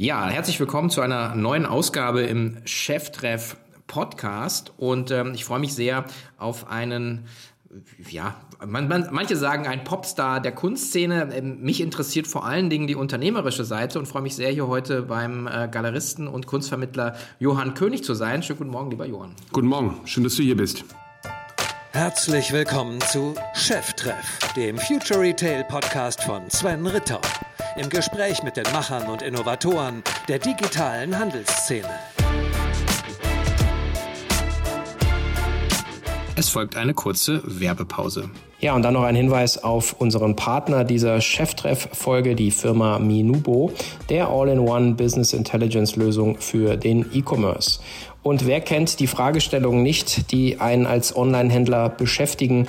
Ja, herzlich willkommen zu einer neuen Ausgabe im Cheftreff Podcast und ähm, ich freue mich sehr auf einen ja, man, man, manche sagen ein Popstar der Kunstszene. Ähm, mich interessiert vor allen Dingen die unternehmerische Seite und freue mich sehr, hier heute beim äh, Galeristen und Kunstvermittler Johann König zu sein. Schönen guten Morgen, lieber Johann. Guten Morgen, schön, dass du hier bist. Herzlich willkommen zu Cheftreff, dem Future Retail Podcast von Sven Ritter im Gespräch mit den Machern und Innovatoren der digitalen Handelsszene. Es folgt eine kurze Werbepause. Ja, und dann noch ein Hinweis auf unseren Partner dieser Cheftreff-Folge, die Firma Minubo, der All-in-One Business Intelligence Lösung für den E-Commerce. Und wer kennt die Fragestellungen nicht, die einen als Online-Händler beschäftigen?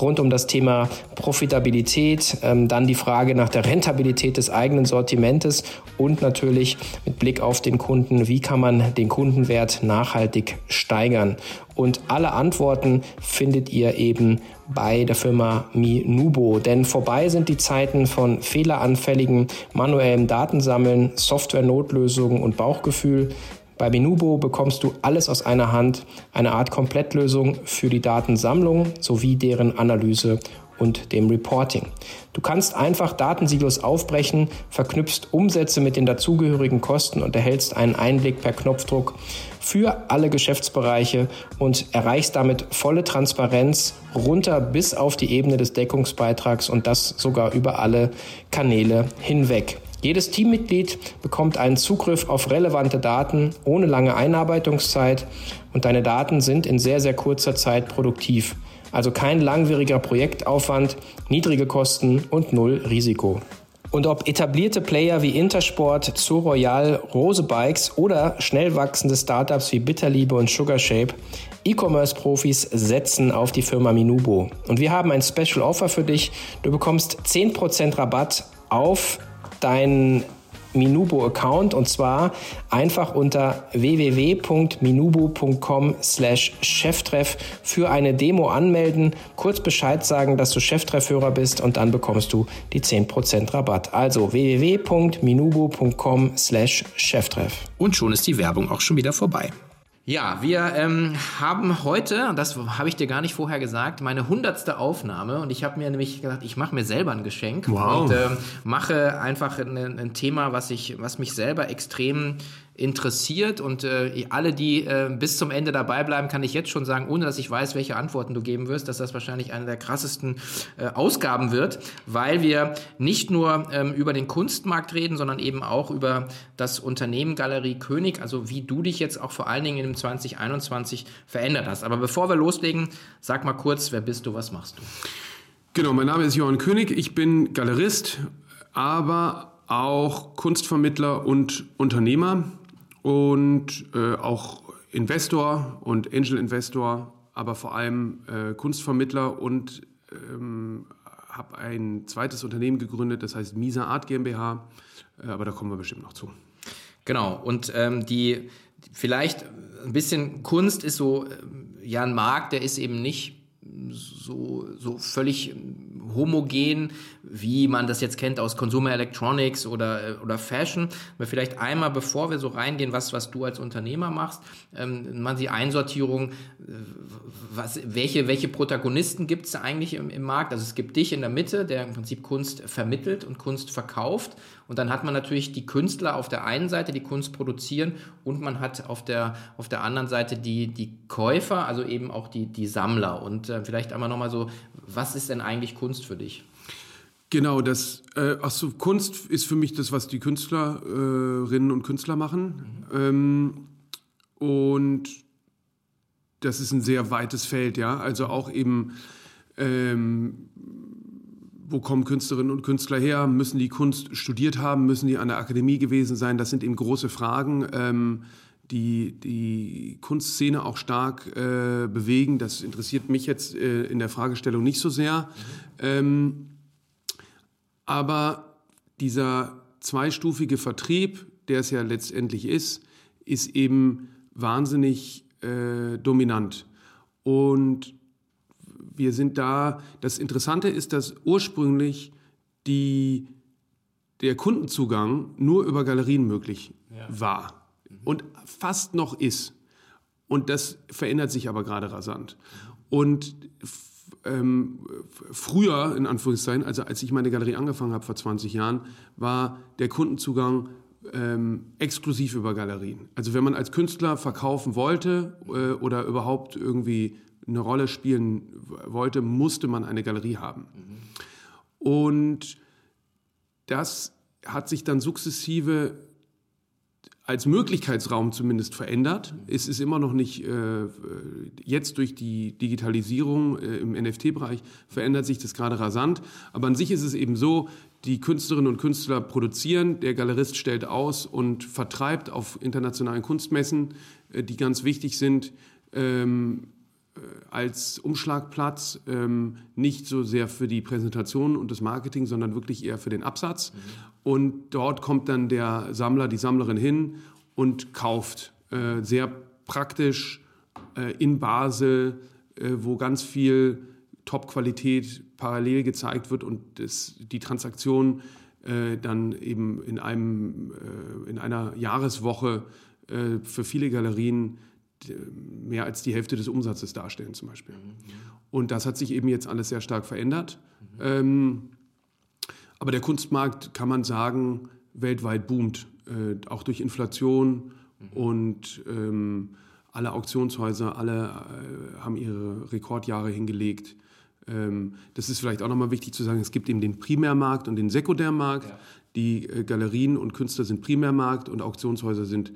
rund um das Thema Profitabilität, ähm, dann die Frage nach der Rentabilität des eigenen Sortimentes und natürlich mit Blick auf den Kunden, wie kann man den Kundenwert nachhaltig steigern. Und alle Antworten findet ihr eben bei der Firma Minubo. Denn vorbei sind die Zeiten von fehleranfälligen manuellem Datensammeln, Software-Notlösungen und Bauchgefühl. Bei Minubo bekommst du alles aus einer Hand, eine Art Komplettlösung für die Datensammlung sowie deren Analyse und dem Reporting. Du kannst einfach Datensilos aufbrechen, verknüpfst Umsätze mit den dazugehörigen Kosten und erhältst einen Einblick per Knopfdruck für alle Geschäftsbereiche und erreichst damit volle Transparenz runter bis auf die Ebene des Deckungsbeitrags und das sogar über alle Kanäle hinweg. Jedes Teammitglied bekommt einen Zugriff auf relevante Daten ohne lange Einarbeitungszeit und deine Daten sind in sehr, sehr kurzer Zeit produktiv. Also kein langwieriger Projektaufwand, niedrige Kosten und null Risiko. Und ob etablierte Player wie Intersport, Zoo Royal, Rose Bikes oder schnell wachsende Startups wie Bitterliebe und Sugarshape, E-Commerce-Profis setzen auf die Firma Minubo. Und wir haben ein Special Offer für dich. Du bekommst 10% Rabatt auf deinen Minubo-Account und zwar einfach unter www.minubo.com slash Cheftreff für eine Demo anmelden, kurz Bescheid sagen, dass du Cheftreffhörer bist und dann bekommst du die 10% Rabatt. Also www.minubo.com slash Cheftreff. Und schon ist die Werbung auch schon wieder vorbei. Ja, wir ähm, haben heute, das habe ich dir gar nicht vorher gesagt, meine hundertste Aufnahme und ich habe mir nämlich gesagt, ich mache mir selber ein Geschenk wow. und ähm, mache einfach ein, ein Thema, was ich, was mich selber extrem interessiert und äh, alle, die äh, bis zum Ende dabei bleiben, kann ich jetzt schon sagen, ohne dass ich weiß, welche Antworten du geben wirst, dass das wahrscheinlich eine der krassesten äh, Ausgaben wird, weil wir nicht nur ähm, über den Kunstmarkt reden, sondern eben auch über das Unternehmen Galerie König, also wie du dich jetzt auch vor allen Dingen in dem 2021 verändert hast. Aber bevor wir loslegen, sag mal kurz, wer bist du, was machst du? Genau, mein Name ist Johann König, ich bin Galerist, aber auch Kunstvermittler und Unternehmer und äh, auch Investor und Angel Investor, aber vor allem äh, Kunstvermittler und ähm, habe ein zweites Unternehmen gegründet, das heißt Misa Art GmbH, äh, aber da kommen wir bestimmt noch zu. Genau, und ähm, die vielleicht ein bisschen Kunst ist so äh, ja ein Markt, der ist eben nicht so, so völlig homogen, wie man das jetzt kennt aus Consumer Electronics oder, oder Fashion. Aber vielleicht einmal, bevor wir so reingehen, was, was du als Unternehmer machst, ähm, man die Einsortierung, äh, was, welche, welche Protagonisten gibt es eigentlich im, im Markt? Also es gibt dich in der Mitte, der im Prinzip Kunst vermittelt und Kunst verkauft. Und dann hat man natürlich die Künstler auf der einen Seite, die Kunst produzieren, und man hat auf der, auf der anderen Seite die, die Käufer, also eben auch die, die Sammler. Und äh, vielleicht einmal nochmal so, was ist denn eigentlich Kunst für dich? Genau, das, äh, ach so, Kunst ist für mich das, was die Künstlerinnen und Künstler machen. Mhm. Ähm, und das ist ein sehr weites Feld, ja. Also auch eben, ähm, wo kommen Künstlerinnen und Künstler her? Müssen die Kunst studiert haben? Müssen die an der Akademie gewesen sein? Das sind eben große Fragen. Ähm, die die Kunstszene auch stark äh, bewegen. Das interessiert mich jetzt äh, in der Fragestellung nicht so sehr. Ähm, aber dieser zweistufige Vertrieb, der es ja letztendlich ist, ist eben wahnsinnig äh, dominant. Und wir sind da, das Interessante ist, dass ursprünglich die der Kundenzugang nur über Galerien möglich ja. war und fast noch ist. Und das verändert sich aber gerade rasant. Und ähm, früher, in Anführungszeichen, also als ich meine Galerie angefangen habe vor 20 Jahren, war der Kundenzugang ähm, exklusiv über Galerien. Also wenn man als Künstler verkaufen wollte äh, oder überhaupt irgendwie eine Rolle spielen wollte, musste man eine Galerie haben. Mhm. Und das hat sich dann sukzessive als Möglichkeitsraum zumindest verändert. Es ist immer noch nicht, äh, jetzt durch die Digitalisierung äh, im NFT-Bereich verändert sich das gerade rasant. Aber an sich ist es eben so, die Künstlerinnen und Künstler produzieren, der Galerist stellt aus und vertreibt auf internationalen Kunstmessen, äh, die ganz wichtig sind. Ähm, äh, als Umschlagplatz, ähm, nicht so sehr für die Präsentation und das Marketing, sondern wirklich eher für den Absatz. Mhm. Und dort kommt dann der Sammler, die Sammlerin hin und kauft. Äh, sehr praktisch äh, in Basel, äh, wo ganz viel Top-Qualität parallel gezeigt wird und das, die Transaktion äh, dann eben in, einem, äh, in einer Jahreswoche für viele Galerien mehr als die Hälfte des Umsatzes darstellen zum Beispiel. Und das hat sich eben jetzt alles sehr stark verändert. Ähm, aber der Kunstmarkt, kann man sagen, weltweit boomt, äh, auch durch Inflation und ähm, alle Auktionshäuser, alle äh, haben ihre Rekordjahre hingelegt. Ähm, das ist vielleicht auch nochmal wichtig zu sagen, es gibt eben den Primärmarkt und den Sekundärmarkt. Ja. Die äh, Galerien und Künstler sind Primärmarkt und Auktionshäuser sind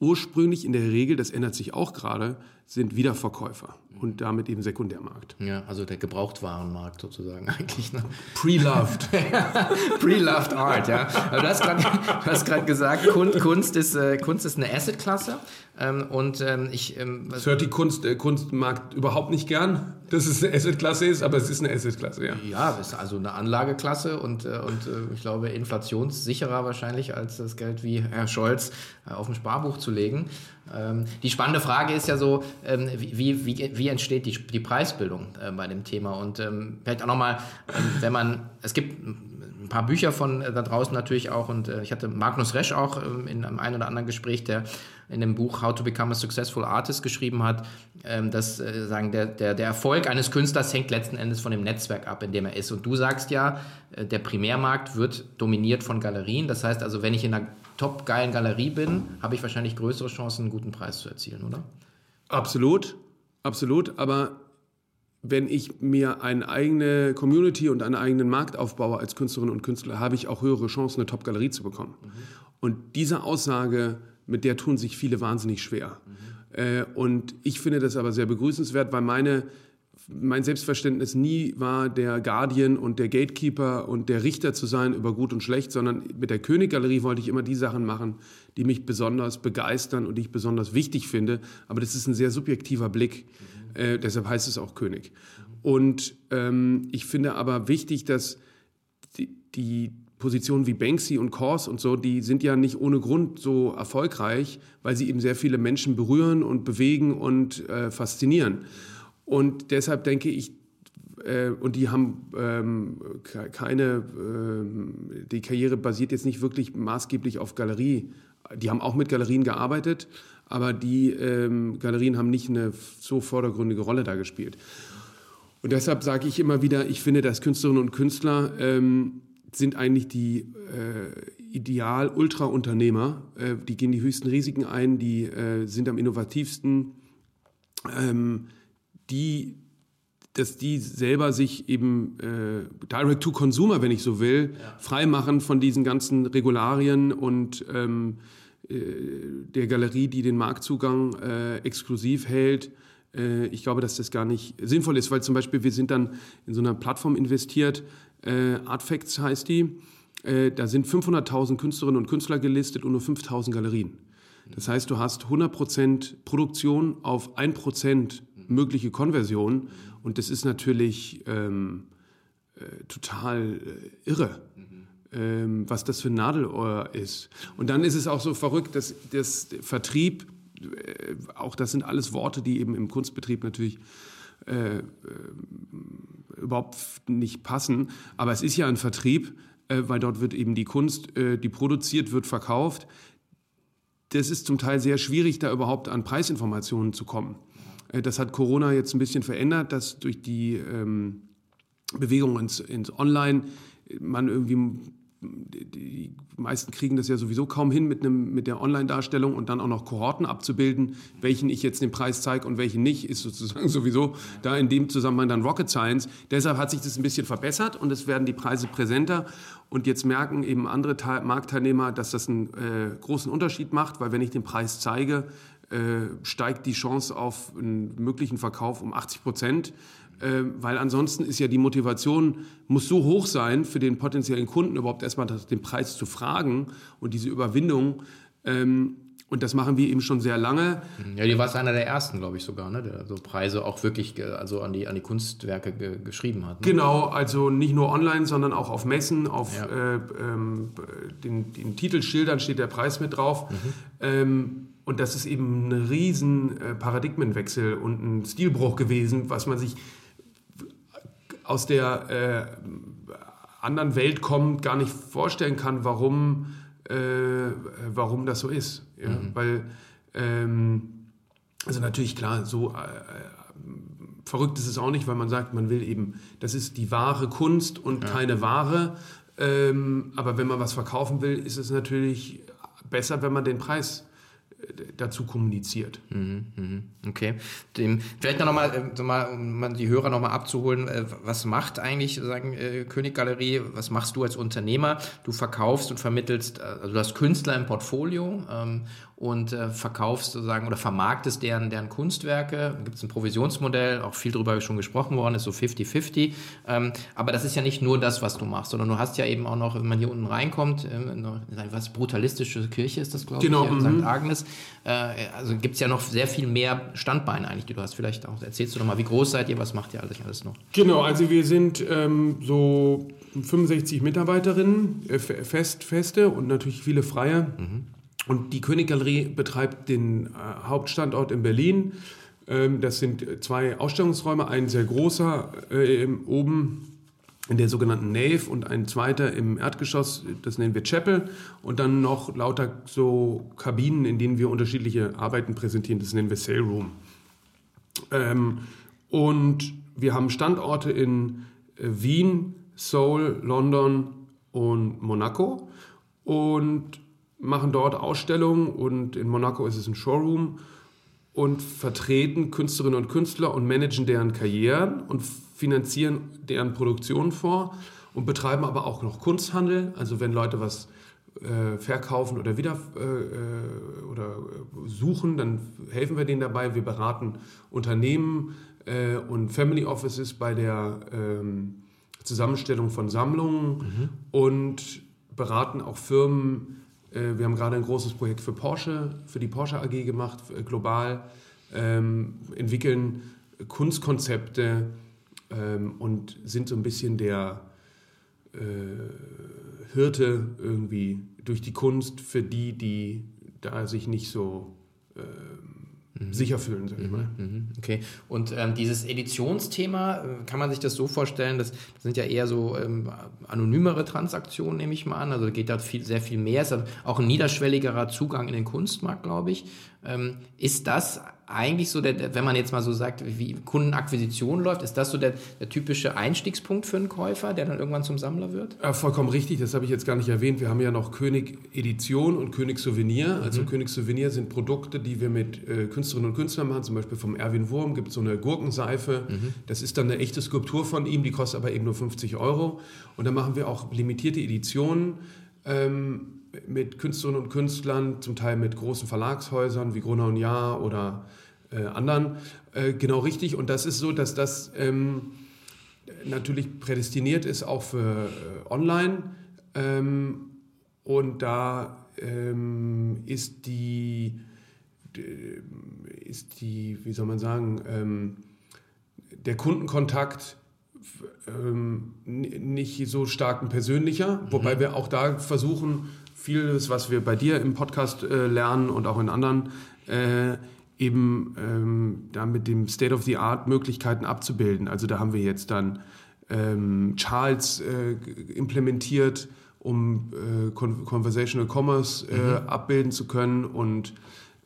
ursprünglich in der Regel, das ändert sich auch gerade, sind Wiederverkäufer und damit eben Sekundärmarkt. Ja, also der Gebrauchtwarenmarkt sozusagen eigentlich. Ne? Pre-loved. Pre-loved Art, ja. Also du hast gerade gesagt, Kunst ist, äh, Kunst ist eine Assetklasse. Ähm, und ähm, ich. Ähm, das hört die Kunst, äh, Kunstmarkt überhaupt nicht gern, dass es eine Assetklasse ist, aber es ist eine Assetklasse, ja. Ja, es ist also eine Anlageklasse und, äh, und äh, ich glaube inflationssicherer wahrscheinlich als das Geld wie Herr Scholz äh, auf dem Sparbuch zu legen. Ähm, die spannende Frage ist ja so, ähm, wie, wie, wie entsteht die, die Preisbildung bei dem Thema? Und ähm, vielleicht auch nochmal, wenn man, es gibt ein paar Bücher von äh, da draußen natürlich auch und äh, ich hatte Magnus Resch auch ähm, in einem ein oder anderen Gespräch, der in dem Buch How to Become a Successful Artist geschrieben hat, ähm, dass äh, sagen, der, der, der Erfolg eines Künstlers hängt letzten Endes von dem Netzwerk ab, in dem er ist. Und du sagst ja, äh, der Primärmarkt wird dominiert von Galerien. Das heißt also, wenn ich in einer top geilen Galerie bin, habe ich wahrscheinlich größere Chancen, einen guten Preis zu erzielen, oder? Absolut, absolut. Aber wenn ich mir eine eigene Community und einen eigenen Markt aufbaue als Künstlerin und Künstler, habe ich auch höhere Chancen, eine Top-Galerie zu bekommen. Mhm. Und diese Aussage, mit der tun sich viele wahnsinnig schwer. Mhm. Äh, und ich finde das aber sehr begrüßenswert, weil meine, mein Selbstverständnis nie war, der Guardian und der Gatekeeper und der Richter zu sein über Gut und Schlecht, sondern mit der Königgalerie wollte ich immer die Sachen machen, die mich besonders begeistern und die ich besonders wichtig finde. Aber das ist ein sehr subjektiver Blick. Mhm. Äh, deshalb heißt es auch König. Und ähm, ich finde aber wichtig, dass die, die Positionen wie Banksy und Kors und so, die sind ja nicht ohne Grund so erfolgreich, weil sie eben sehr viele Menschen berühren und bewegen und äh, faszinieren. Und deshalb denke ich, äh, und die haben ähm, keine, äh, die Karriere basiert jetzt nicht wirklich maßgeblich auf Galerie. Die haben auch mit Galerien gearbeitet, aber die ähm, Galerien haben nicht eine so vordergründige Rolle da gespielt. Und deshalb sage ich immer wieder, ich finde, dass Künstlerinnen und Künstler ähm, sind eigentlich die äh, Ideal-Ultra-Unternehmer. Äh, die gehen die höchsten Risiken ein, die äh, sind am innovativsten. Ähm, die, dass die selber sich eben äh, Direct-to-Consumer, wenn ich so will, ja. freimachen von diesen ganzen Regularien und ähm, äh, der Galerie, die den Marktzugang äh, exklusiv hält. Äh, ich glaube, dass das gar nicht sinnvoll ist, weil zum Beispiel wir sind dann in so einer Plattform investiert, äh, Artfacts heißt die. Äh, da sind 500.000 Künstlerinnen und Künstler gelistet und nur 5.000 Galerien. Das heißt, du hast 100% Produktion auf 1% mögliche Konversion und das ist natürlich ähm, äh, total irre ähm, was das für ein Nadelohr ist. Und dann ist es auch so verrückt, dass das Vertrieb, äh, auch das sind alles Worte, die eben im Kunstbetrieb natürlich äh, äh, überhaupt nicht passen. Aber es ist ja ein Vertrieb, äh, weil dort wird eben die Kunst, äh, die produziert wird, verkauft. Das ist zum Teil sehr schwierig, da überhaupt an Preisinformationen zu kommen. Das hat Corona jetzt ein bisschen verändert, dass durch die ähm, Bewegung ins, ins Online man irgendwie die meisten kriegen das ja sowieso kaum hin mit, einem, mit der Online-Darstellung und dann auch noch Kohorten abzubilden, welchen ich jetzt den Preis zeige und welchen nicht, ist sozusagen sowieso da in dem Zusammenhang dann Rocket Science. Deshalb hat sich das ein bisschen verbessert und es werden die Preise präsenter. Und jetzt merken eben andere Teil Marktteilnehmer, dass das einen äh, großen Unterschied macht, weil wenn ich den Preis zeige, äh, steigt die Chance auf einen möglichen Verkauf um 80 Prozent äh, weil ansonsten ist ja die Motivation, muss so hoch sein für den potenziellen Kunden überhaupt erstmal den Preis zu fragen und diese Überwindung. Ähm, und das machen wir eben schon sehr lange. Ja, die war einer der ersten, glaube ich sogar, ne? der so Preise auch wirklich also an, die, an die Kunstwerke ge geschrieben hat. Ne? Genau, also nicht nur online, sondern auch auf Messen, auf ja. äh, ähm, den, den Titelschildern steht der Preis mit drauf. Mhm. Ähm, und das ist eben ein riesen äh, Paradigmenwechsel und ein Stilbruch gewesen, was man sich aus der äh, anderen Welt kommt, gar nicht vorstellen kann, warum, äh, warum das so ist. Ja? Mhm. Weil, ähm, also natürlich klar, so äh, verrückt ist es auch nicht, weil man sagt, man will eben, das ist die wahre Kunst und ja. keine Ware. Ähm, aber wenn man was verkaufen will, ist es natürlich besser, wenn man den Preis dazu kommuniziert. Mhm, mhm. Okay. Dem, vielleicht noch mal, äh, mal, um die Hörer noch mal abzuholen, äh, was macht eigentlich sagen äh, König Galerie? Was machst du als Unternehmer? Du verkaufst und vermittelst, also du hast Künstler im Portfolio ähm, und äh, verkaufst sozusagen oder vermarktest deren, deren Kunstwerke. Da gibt es ein Provisionsmodell, auch viel darüber schon gesprochen worden, ist so 50-50. Ähm, aber das ist ja nicht nur das, was du machst, sondern du hast ja eben auch noch, wenn man hier unten reinkommt, äh, was brutalistische Kirche ist das, glaube genau, ich, in St. Agnes. Äh, also gibt es ja noch sehr viel mehr Standbeine eigentlich, die du hast. Vielleicht auch, erzählst du doch mal, wie groß seid ihr, was macht ihr alles, alles noch? Genau, also wir sind ähm, so 65 Mitarbeiterinnen, äh, fest, feste und natürlich viele Freie. Mhm. Und die Königgalerie betreibt den äh, Hauptstandort in Berlin. Ähm, das sind zwei Ausstellungsräume, ein sehr großer äh, oben in der sogenannten Nave und ein zweiter im Erdgeschoss, das nennen wir Chapel. Und dann noch lauter so Kabinen, in denen wir unterschiedliche Arbeiten präsentieren, das nennen wir Sale Room. Ähm, und wir haben Standorte in äh, Wien, Seoul, London und Monaco. Und machen dort Ausstellungen und in Monaco ist es ein Showroom und vertreten Künstlerinnen und Künstler und managen deren Karrieren und finanzieren deren Produktionen vor und betreiben aber auch noch Kunsthandel. Also wenn Leute was äh, verkaufen oder wieder äh, äh oder suchen, dann helfen wir denen dabei. Wir beraten Unternehmen äh, und Family Offices bei der ähm, Zusammenstellung von Sammlungen mhm. und beraten auch Firmen wir haben gerade ein großes Projekt für Porsche, für die Porsche AG gemacht, äh, global, ähm, entwickeln Kunstkonzepte ähm, und sind so ein bisschen der äh, Hirte irgendwie durch die Kunst für die, die da sich nicht so mhm. Sicher fühlen, sag ich mal. Mhm, mhm. Okay. Und ähm, dieses Editionsthema, äh, kann man sich das so vorstellen, das, das sind ja eher so ähm, anonymere Transaktionen, nehme ich mal an. Also geht da viel, sehr viel mehr. Es ist auch ein niederschwelligerer Zugang in den Kunstmarkt, glaube ich. Ähm, ist das eigentlich so, der, wenn man jetzt mal so sagt, wie Kundenakquisition läuft, ist das so der, der, typische Einstiegspunkt für einen Käufer, der dann irgendwann zum Sammler wird? Ja, vollkommen richtig, das habe ich jetzt gar nicht erwähnt. Wir haben ja noch König Edition und König Souvenir. Also mhm. König Souvenir sind Produkte, die wir mit äh, Künstlerinnen und Künstlern machen. Zum Beispiel vom Erwin Wurm gibt es so eine Gurkenseife. Mhm. Das ist dann eine echte Skulptur von ihm, die kostet aber eben nur 50 Euro. Und dann machen wir auch limitierte Editionen. Ähm, mit Künstlerinnen und Künstlern, zum Teil mit großen Verlagshäusern wie Gruner und Jahr oder äh, anderen, äh, genau richtig. Und das ist so, dass das ähm, natürlich prädestiniert ist auch für äh, Online. Ähm, und da ähm, ist die, ist die, wie soll man sagen, ähm, der Kundenkontakt ähm, nicht so stark ein persönlicher, wobei mhm. wir auch da versuchen, vieles, was wir bei dir im Podcast äh, lernen und auch in anderen, äh, eben ähm, da mit dem State of the Art Möglichkeiten abzubilden. Also da haben wir jetzt dann ähm, Charles äh, implementiert, um äh, Conversational Commerce äh, mhm. abbilden zu können und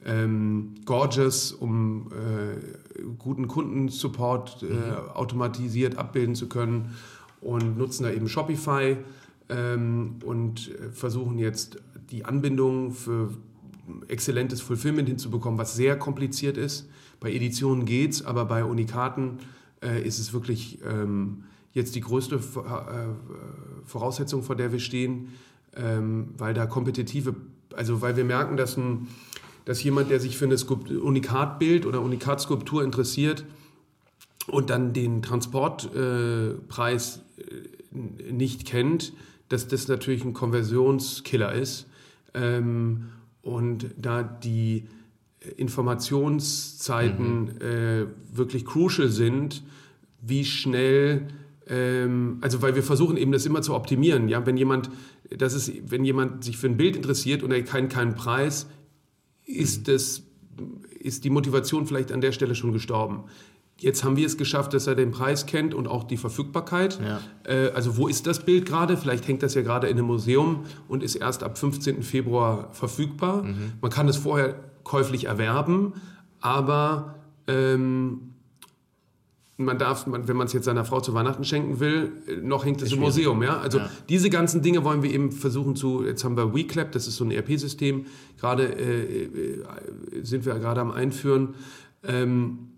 ähm, Gorgeous, um äh, guten Kundensupport äh, mhm. automatisiert abbilden zu können und nutzen da eben Shopify ähm, und versuchen jetzt die Anbindung für exzellentes Fulfillment hinzubekommen, was sehr kompliziert ist. Bei Editionen geht's, aber bei Unikaten äh, ist es wirklich ähm, jetzt die größte äh, Voraussetzung, vor der wir stehen, ähm, weil da kompetitive, also weil wir merken, dass, ein, dass jemand, der sich für eine Unikatbild oder Unikatskulptur interessiert und dann den Transportpreis äh, nicht kennt, dass das natürlich ein Konversionskiller ist. Ähm, und da die Informationszeiten mhm. äh, wirklich crucial sind, wie schnell, ähm, also weil wir versuchen eben das immer zu optimieren. Ja, wenn jemand, das ist, wenn jemand sich für ein Bild interessiert und er kennt keinen Preis, ist mhm. das, ist die Motivation vielleicht an der Stelle schon gestorben. Jetzt haben wir es geschafft, dass er den Preis kennt und auch die Verfügbarkeit. Ja. Äh, also wo ist das Bild gerade? Vielleicht hängt das ja gerade in einem Museum und ist erst ab 15. Februar verfügbar. Mhm. Man kann es vorher käuflich erwerben, aber ähm, man darf, man, wenn man es jetzt seiner Frau zu Weihnachten schenken will, noch hängt es im Museum. Ja? Also ja. diese ganzen Dinge wollen wir eben versuchen zu, jetzt haben wir WeClap, das ist so ein ERP-System, gerade äh, äh, sind wir gerade am Einführen. Ähm,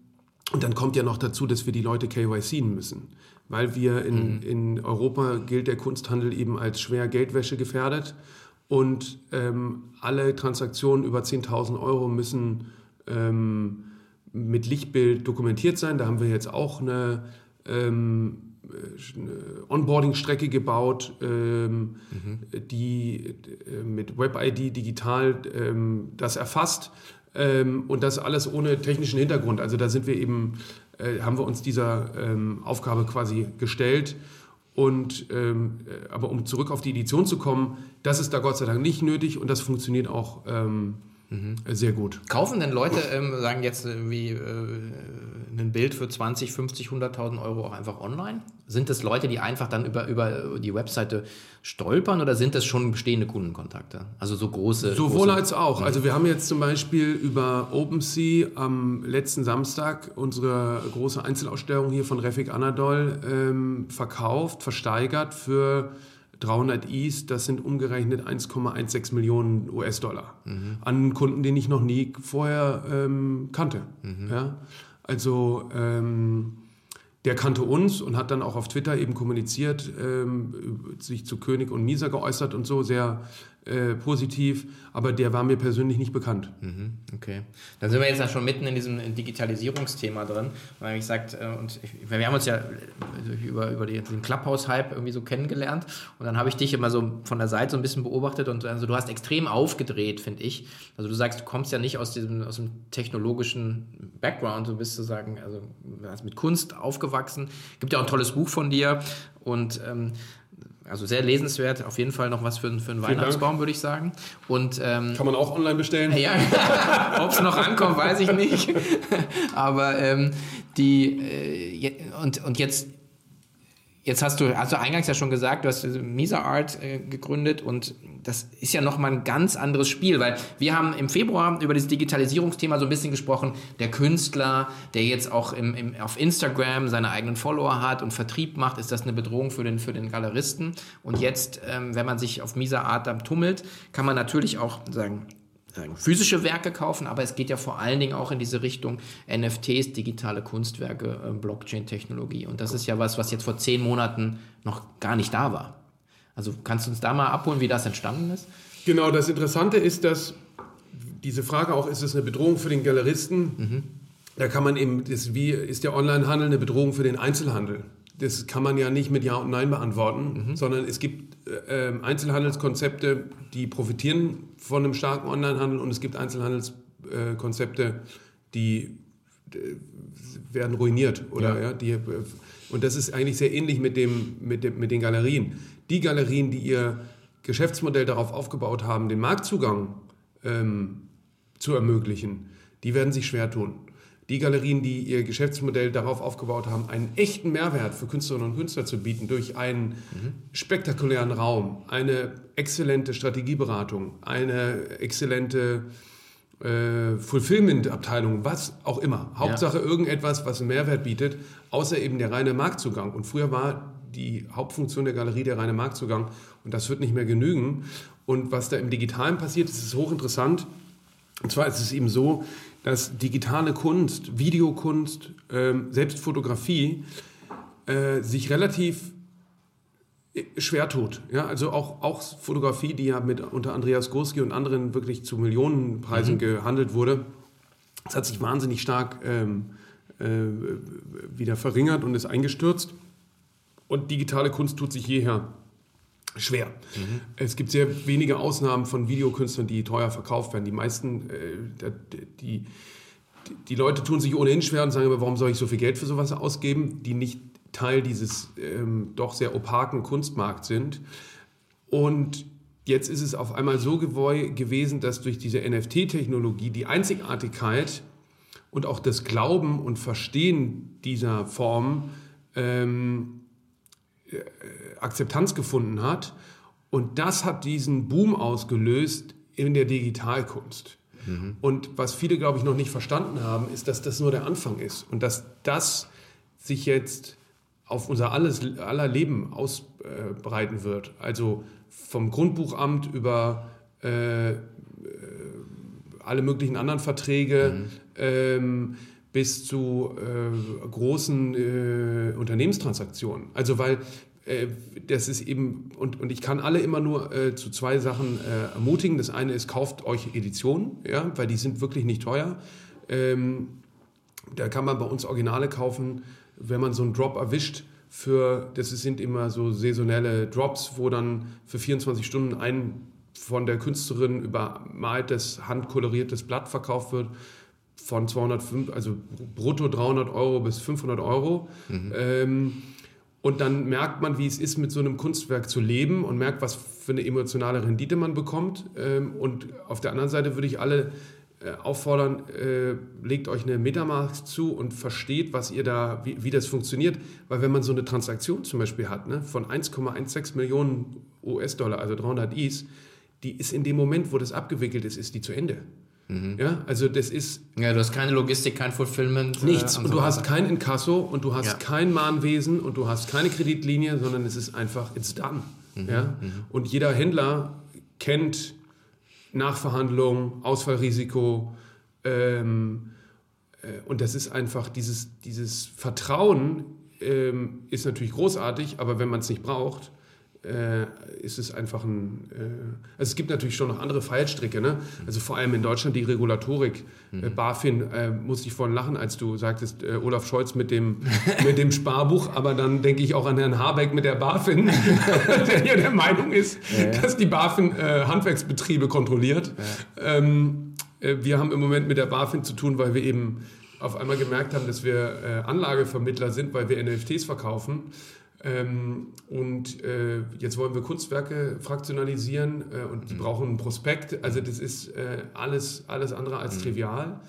und dann kommt ja noch dazu, dass wir die Leute KYCen müssen. Weil wir in, mhm. in Europa gilt der Kunsthandel eben als schwer Geldwäsche gefährdet. Und ähm, alle Transaktionen über 10.000 Euro müssen ähm, mit Lichtbild dokumentiert sein. Da haben wir jetzt auch eine, ähm, eine Onboarding-Strecke gebaut, ähm, mhm. die äh, mit WebID digital ähm, das erfasst. Ähm, und das alles ohne technischen Hintergrund. Also da sind wir eben, äh, haben wir uns dieser ähm, Aufgabe quasi gestellt. Und ähm, äh, aber um zurück auf die Edition zu kommen, das ist da Gott sei Dank nicht nötig und das funktioniert auch mhm. sehr gut. Kaufen denn Leute, ähm, sagen jetzt wie äh, ein Bild für 20, 50, 100.000 Euro auch einfach online? Sind das Leute, die einfach dann über, über die Webseite stolpern oder sind das schon bestehende Kundenkontakte? Also so große. Sowohl große, als auch. Also wir haben jetzt zum Beispiel über OpenSea am letzten Samstag unsere große Einzelausstellung hier von Refik Anadol ähm, verkauft, versteigert für 300 Is, das sind umgerechnet 1,16 Millionen US-Dollar mhm. an Kunden, den ich noch nie vorher ähm, kannte. Mhm. Ja? Also ähm, der kannte uns und hat dann auch auf Twitter eben kommuniziert, ähm, sich zu König und Misa geäußert und so, sehr äh, positiv, aber der war mir persönlich nicht bekannt. Mhm, okay. Dann sind wir jetzt ja schon mitten in diesem Digitalisierungsthema drin, weil ich sagt, äh, und ich, wir haben uns ja über, über die, den Clubhouse-Hype irgendwie so kennengelernt und dann habe ich dich immer so von der Seite so ein bisschen beobachtet und also du hast extrem aufgedreht, finde ich. Also du sagst, du kommst ja nicht aus diesem aus dem technologischen Background, du bist sozusagen also mit Kunst aufgewachsen. Gibt ja auch ein tolles Buch von dir und ähm, also sehr lesenswert, auf jeden Fall noch was für, für einen Weihnachtsbaum, würde ich sagen. Und, ähm, Kann man auch online bestellen? Ja, ob es noch ankommt, weiß ich nicht. Aber ähm, die, äh, und, und jetzt Jetzt hast du, also eingangs ja schon gesagt, du hast Misa Art äh, gegründet und das ist ja nochmal ein ganz anderes Spiel, weil wir haben im Februar über das Digitalisierungsthema so ein bisschen gesprochen. Der Künstler, der jetzt auch im, im, auf Instagram seine eigenen Follower hat und Vertrieb macht, ist das eine Bedrohung für den, für den Galeristen. Und jetzt, ähm, wenn man sich auf Misa Art dann tummelt, kann man natürlich auch sagen, physische Werke kaufen, aber es geht ja vor allen Dingen auch in diese Richtung NFTs, digitale Kunstwerke, äh, Blockchain-Technologie. Und das ist ja was, was jetzt vor zehn Monaten noch gar nicht da war. Also kannst du uns da mal abholen, wie das entstanden ist? Genau, das Interessante ist, dass diese Frage auch, ist es eine Bedrohung für den Galeristen? Mhm. Da kann man eben, das, wie ist der Onlinehandel eine Bedrohung für den Einzelhandel? Das kann man ja nicht mit Ja und Nein beantworten, mhm. sondern es gibt äh, ähm, Einzelhandelskonzepte, die profitieren von einem starken Onlinehandel und es gibt Einzelhandelskonzepte, äh, die werden ruiniert oder ja. ja die, äh, und das ist eigentlich sehr ähnlich mit dem, mit dem mit den Galerien. Die Galerien, die ihr Geschäftsmodell darauf aufgebaut haben, den Marktzugang ähm, zu ermöglichen, die werden sich schwer tun. Die Galerien, die ihr Geschäftsmodell darauf aufgebaut haben, einen echten Mehrwert für Künstlerinnen und Künstler zu bieten durch einen mhm. spektakulären Raum, eine exzellente Strategieberatung, eine exzellente äh, Fulfillment-Abteilung, was auch immer. Hauptsache ja. irgendetwas, was einen Mehrwert bietet, außer eben der reine Marktzugang. Und früher war die Hauptfunktion der Galerie der reine Marktzugang und das wird nicht mehr genügen. Und was da im Digitalen passiert, das ist hochinteressant. Und zwar ist es eben so, dass digitale Kunst, Videokunst, äh, selbst Fotografie äh, sich relativ äh, schwer tut. Ja, also auch, auch Fotografie, die ja mit unter Andreas Gurski und anderen wirklich zu Millionenpreisen mhm. gehandelt wurde, das hat sich wahnsinnig stark ähm, äh, wieder verringert und ist eingestürzt. Und digitale Kunst tut sich jeher schwer. Mhm. Es gibt sehr wenige Ausnahmen von Videokünstlern, die teuer verkauft werden. Die meisten, äh, die, die Leute tun sich ohnehin schwer und sagen, aber warum soll ich so viel Geld für sowas ausgeben, die nicht Teil dieses ähm, doch sehr opaken Kunstmarkts sind. Und jetzt ist es auf einmal so gewesen, dass durch diese NFT-Technologie die Einzigartigkeit und auch das Glauben und Verstehen dieser Form ähm, äh, Akzeptanz gefunden hat. Und das hat diesen Boom ausgelöst in der Digitalkunst. Mhm. Und was viele, glaube ich, noch nicht verstanden haben, ist, dass das nur der Anfang ist und dass das sich jetzt auf unser alles, aller Leben ausbreiten wird. Also vom Grundbuchamt über äh, alle möglichen anderen Verträge mhm. ähm, bis zu äh, großen äh, Unternehmenstransaktionen. Also weil äh, das ist eben, und, und ich kann alle immer nur äh, zu zwei Sachen äh, ermutigen. Das eine ist, kauft euch Editionen, ja, weil die sind wirklich nicht teuer. Ähm, da kann man bei uns Originale kaufen, wenn man so einen Drop erwischt. Für, das sind immer so saisonelle Drops, wo dann für 24 Stunden ein von der Künstlerin übermaltes, handkoloriertes Blatt verkauft wird von 205, also brutto 300 Euro bis 500 Euro. Mhm. Ähm, und dann merkt man, wie es ist, mit so einem Kunstwerk zu leben und merkt, was für eine emotionale Rendite man bekommt. Ähm, und auf der anderen Seite würde ich alle äh, auffordern, äh, legt euch eine Metamask zu und versteht, was ihr da, wie, wie das funktioniert. Weil wenn man so eine Transaktion zum Beispiel hat, ne, von 1,16 Millionen US-Dollar, also 300 Is, die ist in dem Moment, wo das abgewickelt ist, ist die zu Ende. Mhm. Ja, also das ist. Ja, du hast keine Logistik, kein Fulfillment. Äh, nichts. Äh, und, und so du hast kein Inkasso und du hast ja. kein Mahnwesen und du hast keine Kreditlinie, sondern es ist einfach, it's done. Mhm. Ja? Mhm. Und jeder Händler kennt Nachverhandlung, Ausfallrisiko. Ähm, äh, und das ist einfach dieses, dieses Vertrauen ähm, ist natürlich großartig, aber wenn man es nicht braucht, äh, ist es einfach ein. Äh, also es gibt natürlich schon noch andere Fallstricke. Ne? Also vor allem in Deutschland die Regulatorik. Mhm. Äh, BaFin äh, musste ich vorhin lachen, als du sagtest, äh, Olaf Scholz mit dem, mit dem Sparbuch. Aber dann denke ich auch an Herrn Habeck mit der BaFin, der ja der Meinung ist, ja, ja. dass die BaFin äh, Handwerksbetriebe kontrolliert. Ja. Ähm, wir haben im Moment mit der BaFin zu tun, weil wir eben auf einmal gemerkt haben, dass wir Anlagevermittler sind, weil wir NFTs verkaufen. Ähm, und äh, jetzt wollen wir Kunstwerke fraktionalisieren äh, und die mhm. brauchen einen Prospekt. Also das ist äh, alles, alles andere als mhm. trivial.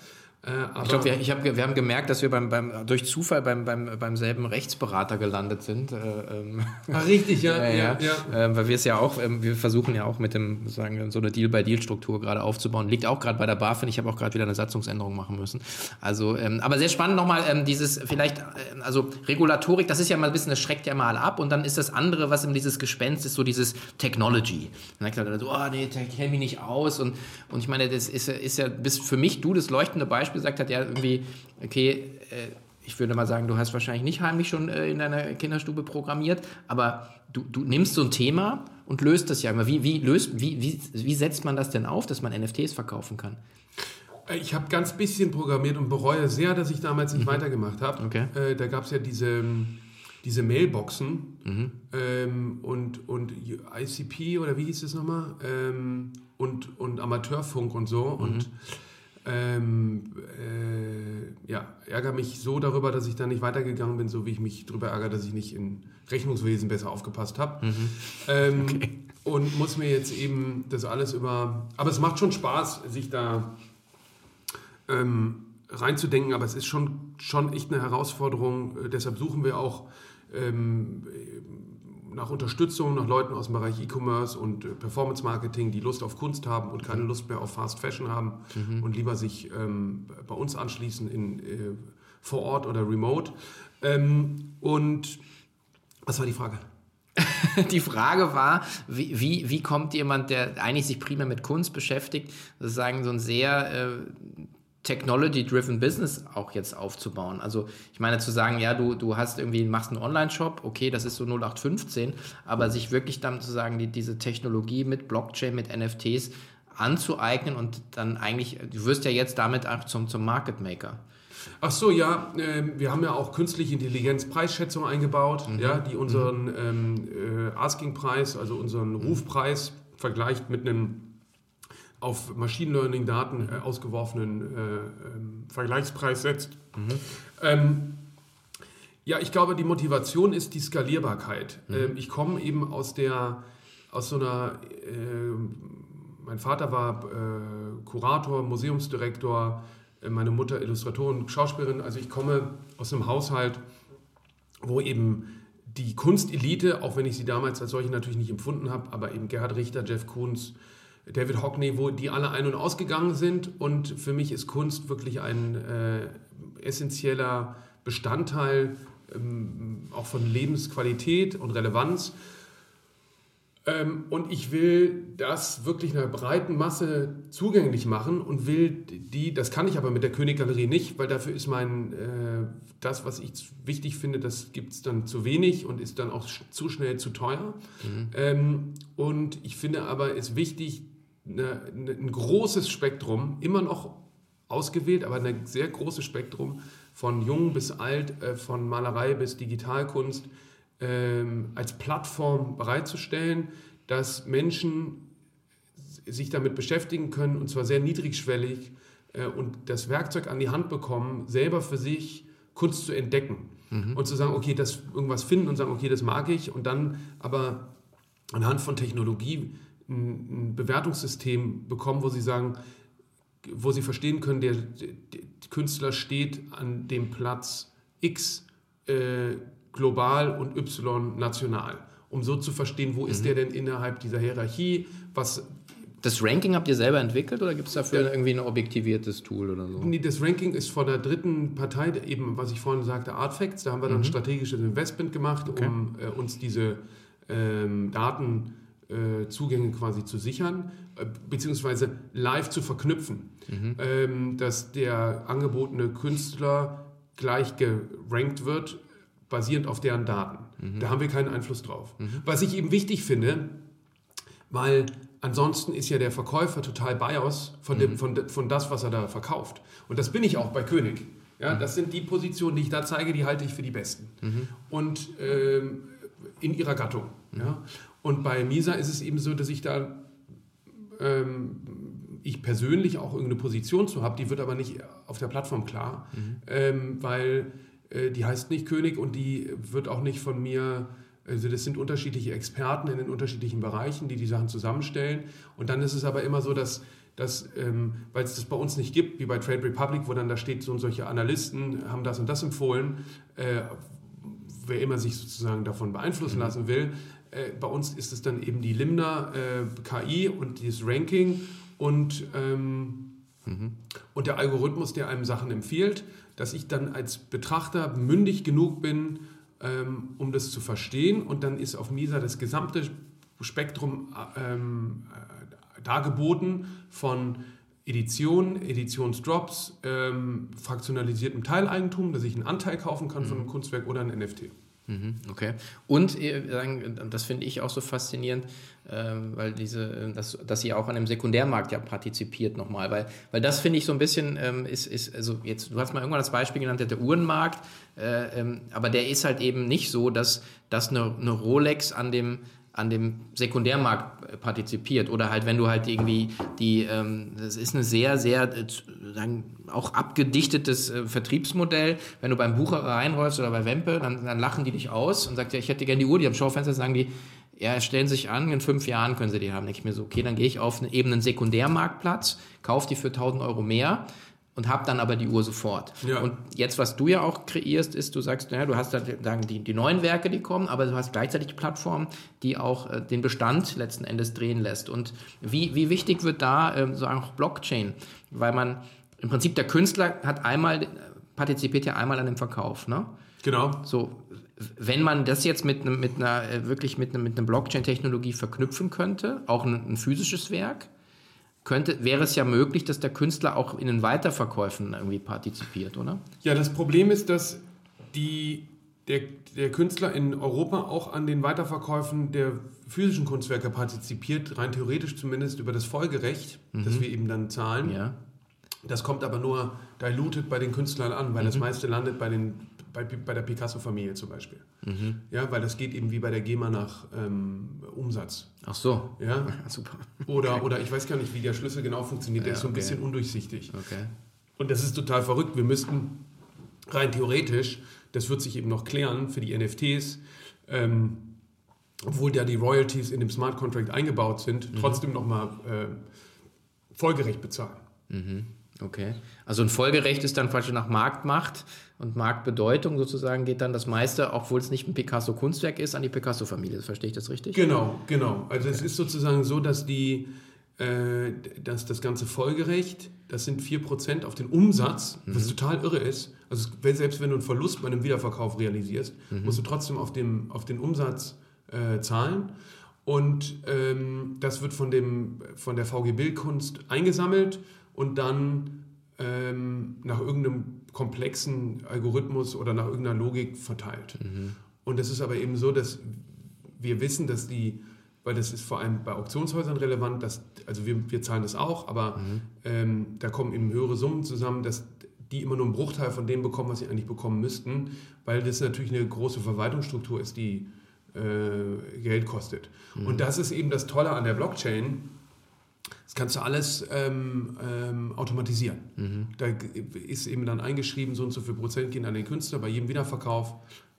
Äh, ich glaube, wir, hab, wir haben gemerkt, dass wir beim, beim, durch Zufall beim, beim, beim selben Rechtsberater gelandet sind. Äh, ähm, Ach, richtig, ja. ja, ja, ja. Äh, weil wir es ja auch, ähm, wir versuchen ja auch mit dem, sagen so eine Deal-by-Deal-Struktur gerade aufzubauen. Liegt auch gerade bei der BaFin. Ich habe auch gerade wieder eine Satzungsänderung machen müssen. Also, ähm, aber sehr spannend nochmal, ähm, dieses vielleicht, äh, also Regulatorik, das ist ja mal ein bisschen, das schreckt ja mal ab. Und dann ist das andere, was in dieses Gespenst ist, so dieses Technology. Dann sagt er so, oh nee, ich kenne mich nicht aus. Und, und ich meine, das ist, ist ja bis für mich du das leuchtende Beispiel gesagt hat, ja, irgendwie, okay, äh, ich würde mal sagen, du hast wahrscheinlich nicht heimlich schon äh, in deiner Kinderstube programmiert, aber du, du nimmst so ein Thema und löst das ja immer. Wie, wie, löst, wie, wie, wie setzt man das denn auf, dass man NFTs verkaufen kann? Äh, ich habe ganz bisschen programmiert und bereue sehr, dass ich damals nicht mhm. weitergemacht habe. Okay. Äh, da gab es ja diese, diese Mailboxen mhm. ähm, und, und ICP oder wie hieß es nochmal? Ähm, und, und Amateurfunk und so. Mhm. Und ähm, äh, ja, ärgere mich so darüber, dass ich da nicht weitergegangen bin, so wie ich mich darüber ärgere, dass ich nicht in Rechnungswesen besser aufgepasst habe. Mhm. Ähm, okay. Und muss mir jetzt eben das alles über. Aber es macht schon Spaß, sich da ähm, reinzudenken, aber es ist schon, schon echt eine Herausforderung. Äh, deshalb suchen wir auch ähm, nach Unterstützung, nach Leuten aus dem Bereich E-Commerce und äh, Performance Marketing, die Lust auf Kunst haben und keine Lust mehr auf Fast Fashion haben mhm. und lieber sich ähm, bei uns anschließen in, äh, vor Ort oder remote. Ähm, und was war die Frage? die Frage war, wie, wie, wie kommt jemand, der eigentlich sich primär mit Kunst beschäftigt, sozusagen so ein sehr äh, Technology-driven Business auch jetzt aufzubauen. Also ich meine zu sagen, ja, du, du hast irgendwie, machst einen Online-Shop, okay, das ist so 0815, aber sich wirklich dann zu sagen, die, diese Technologie mit Blockchain, mit NFTs anzueignen und dann eigentlich, du wirst ja jetzt damit auch zum, zum Market Maker. Ach so, ja, äh, wir haben ja auch künstliche Intelligenz Preisschätzung eingebaut, mhm. ja, die unseren mhm. ähm, äh, Asking-Preis, also unseren Rufpreis vergleicht mit einem auf Machine Learning Daten äh, ausgeworfenen äh, ähm, Vergleichspreis setzt. Mhm. Ähm, ja, ich glaube, die Motivation ist die Skalierbarkeit. Mhm. Ähm, ich komme eben aus der, aus so einer, äh, mein Vater war äh, Kurator, Museumsdirektor, äh, meine Mutter Illustratorin, Schauspielerin. Also ich komme aus einem Haushalt, wo eben die Kunstelite, auch wenn ich sie damals als solche natürlich nicht empfunden habe, aber eben Gerhard Richter, Jeff Koons, David Hockney, wo die alle ein- und ausgegangen sind. Und für mich ist Kunst wirklich ein äh, essentieller Bestandteil ähm, auch von Lebensqualität und Relevanz. Ähm, und ich will das wirklich einer breiten Masse zugänglich machen und will die, das kann ich aber mit der Königgalerie nicht, weil dafür ist mein, äh, das, was ich wichtig finde, das gibt es dann zu wenig und ist dann auch zu schnell zu teuer. Mhm. Ähm, und ich finde aber, es ist wichtig, eine, eine, ein großes Spektrum, immer noch ausgewählt, aber ein sehr großes Spektrum von jung bis alt, äh, von Malerei bis Digitalkunst ähm, als Plattform bereitzustellen, dass Menschen sich damit beschäftigen können und zwar sehr niedrigschwellig äh, und das Werkzeug an die Hand bekommen, selber für sich Kunst zu entdecken mhm. und zu sagen, okay, das irgendwas finden und sagen, okay, das mag ich und dann aber anhand von Technologie ein, Bewertungssystem bekommen, wo sie sagen, wo sie verstehen können, der, der Künstler steht an dem Platz X äh, global und Y national, um so zu verstehen, wo mhm. ist der denn innerhalb dieser Hierarchie, was das Ranking habt ihr selber entwickelt oder gibt es dafür ja. irgendwie ein objektiviertes Tool oder so? Nee, das Ranking ist von der dritten Partei, eben was ich vorhin sagte, Artfacts. Da haben wir dann mhm. strategisches Investment gemacht, okay. um äh, uns diese ähm, Daten äh, Zugänge quasi zu sichern, äh, beziehungsweise live zu verknüpfen, mhm. ähm, dass der angebotene Künstler gleich gerankt wird, basierend auf deren Daten. Mhm. Da haben wir keinen Einfluss drauf. Mhm. Was ich eben wichtig finde, weil ansonsten ist ja der Verkäufer total bias von, dem, mhm. von, von das, was er da verkauft. Und das bin ich auch bei König. Ja, mhm. das sind die Positionen, die ich da zeige, die halte ich für die besten. Mhm. Und ähm, in ihrer Gattung. Ja. Und bei Misa ist es eben so, dass ich da, ähm, ich persönlich auch irgendeine Position zu habe, die wird aber nicht auf der Plattform klar, mhm. ähm, weil äh, die heißt nicht König und die wird auch nicht von mir, also das sind unterschiedliche Experten in den unterschiedlichen Bereichen, die die Sachen zusammenstellen. Und dann ist es aber immer so, dass dass, ähm, weil es das bei uns nicht gibt, wie bei Trade Republic, wo dann da steht, so und solche Analysten haben das und das empfohlen, äh, wer immer sich sozusagen davon beeinflussen mhm. lassen will, äh, bei uns ist es dann eben die Limner äh, KI und dieses Ranking und, ähm, mhm. und der Algorithmus, der einem Sachen empfiehlt, dass ich dann als Betrachter mündig genug bin, ähm, um das zu verstehen. Und dann ist auf MISA das gesamte Spektrum ähm, äh, dargeboten von Edition, Editionsdrops, ähm, fraktionalisiertem Teileigentum, dass ich einen Anteil kaufen kann mhm. von einem Kunstwerk oder ein NFT. Mhm, okay. Und äh, das finde ich auch so faszinierend, ähm, weil diese, dass, dass ihr auch an dem Sekundärmarkt ja partizipiert nochmal, weil, weil das finde ich so ein bisschen ähm, ist, ist, also jetzt, du hast mal irgendwann das Beispiel genannt, der Uhrenmarkt, äh, ähm, aber der ist halt eben nicht so, dass, dass eine, eine Rolex an dem an dem Sekundärmarkt partizipiert. Oder halt wenn du halt irgendwie die ähm, das ist eine sehr sehr äh, auch abgedichtetes äh, Vertriebsmodell. Wenn du beim Bucher reinrollst oder bei Wempe dann, dann lachen die dich aus und sagt ja ich hätte gerne die Uhr. Die am Schaufenster sagen die ja stellen sich an in fünf Jahren können sie die haben. Denke ich mir so okay dann gehe ich auf einen, eben einen Sekundärmarktplatz kaufe die für 1000 Euro mehr und habe dann aber die Uhr sofort. Ja. Und jetzt, was du ja auch kreierst, ist, du sagst, naja, du hast dann die, die neuen Werke, die kommen, aber du hast gleichzeitig die Plattform, die auch äh, den Bestand letzten Endes drehen lässt. Und wie, wie wichtig wird da äh, so auch Blockchain? Weil man im Prinzip der Künstler hat einmal, partizipiert ja einmal an dem Verkauf, ne? Genau. So, wenn man das jetzt mit, einem- mit einer, äh, wirklich mit, einem- mit einer Blockchain-Technologie verknüpfen könnte, auch ein, ein physisches Werk, könnte, wäre es ja möglich, dass der Künstler auch in den Weiterverkäufen irgendwie partizipiert, oder? Ja, das Problem ist, dass die, der, der Künstler in Europa auch an den Weiterverkäufen der physischen Kunstwerke partizipiert, rein theoretisch zumindest über das Folgerecht, das wir eben dann zahlen. Ja. Das kommt aber nur diluted bei den Künstlern an, weil das meiste landet bei, den, bei, bei der Picasso-Familie zum Beispiel. Ja, weil das geht eben wie bei der GEMA nach ähm, Umsatz. Ach so. Ja? Super. Oder, oder ich weiß gar nicht, wie der Schlüssel genau funktioniert. Der Ja, ist so ein okay. bisschen undurchsichtig. Okay. Und das ist total verrückt. Wir müssten rein theoretisch, das wird sich eben noch klären für die NFTs, ähm, obwohl ja die Royalties in dem Smart Contract eingebaut sind, trotzdem nochmal äh, Folgerecht bezahlen. Okay. Also ein Folgerecht ist dann praktisch nach Marktmacht und Marktbedeutung sozusagen geht dann das meiste, obwohl es nicht ein Picasso-Kunstwerk ist, an die Picasso-Familie. Verstehe ich das richtig? Genau, genau. Also es ist sozusagen so, dass die äh, dass das ganze Folgerecht, das sind 4% auf den Umsatz, was total irre ist. Also selbst wenn du einen Verlust bei einem Wiederverkauf realisierst, musst du trotzdem auf, dem, auf den Umsatz äh, zahlen. Und ähm, das wird von, dem, von der VG Bildkunst eingesammelt und dann ähm, nach irgendeinem komplexen Algorithmus oder nach irgendeiner Logik verteilt. Und es ist aber eben so, dass wir wissen, dass die, weil das ist vor allem bei Auktionshäusern relevant, dass, also wir, wir zahlen das auch, aber ähm, da kommen eben höhere Summen zusammen, dass die immer nur einen Bruchteil von dem bekommen, was sie eigentlich bekommen müssten, weil das natürlich eine große Verwaltungsstruktur ist, die äh, Geld kostet. Und das ist eben das Tolle an der Blockchain. Das kannst du alles ähm, ähm, automatisieren. Da ist eben dann eingeschrieben, so und so viel Prozent gehen an den Künstler. Bei jedem Wiederverkauf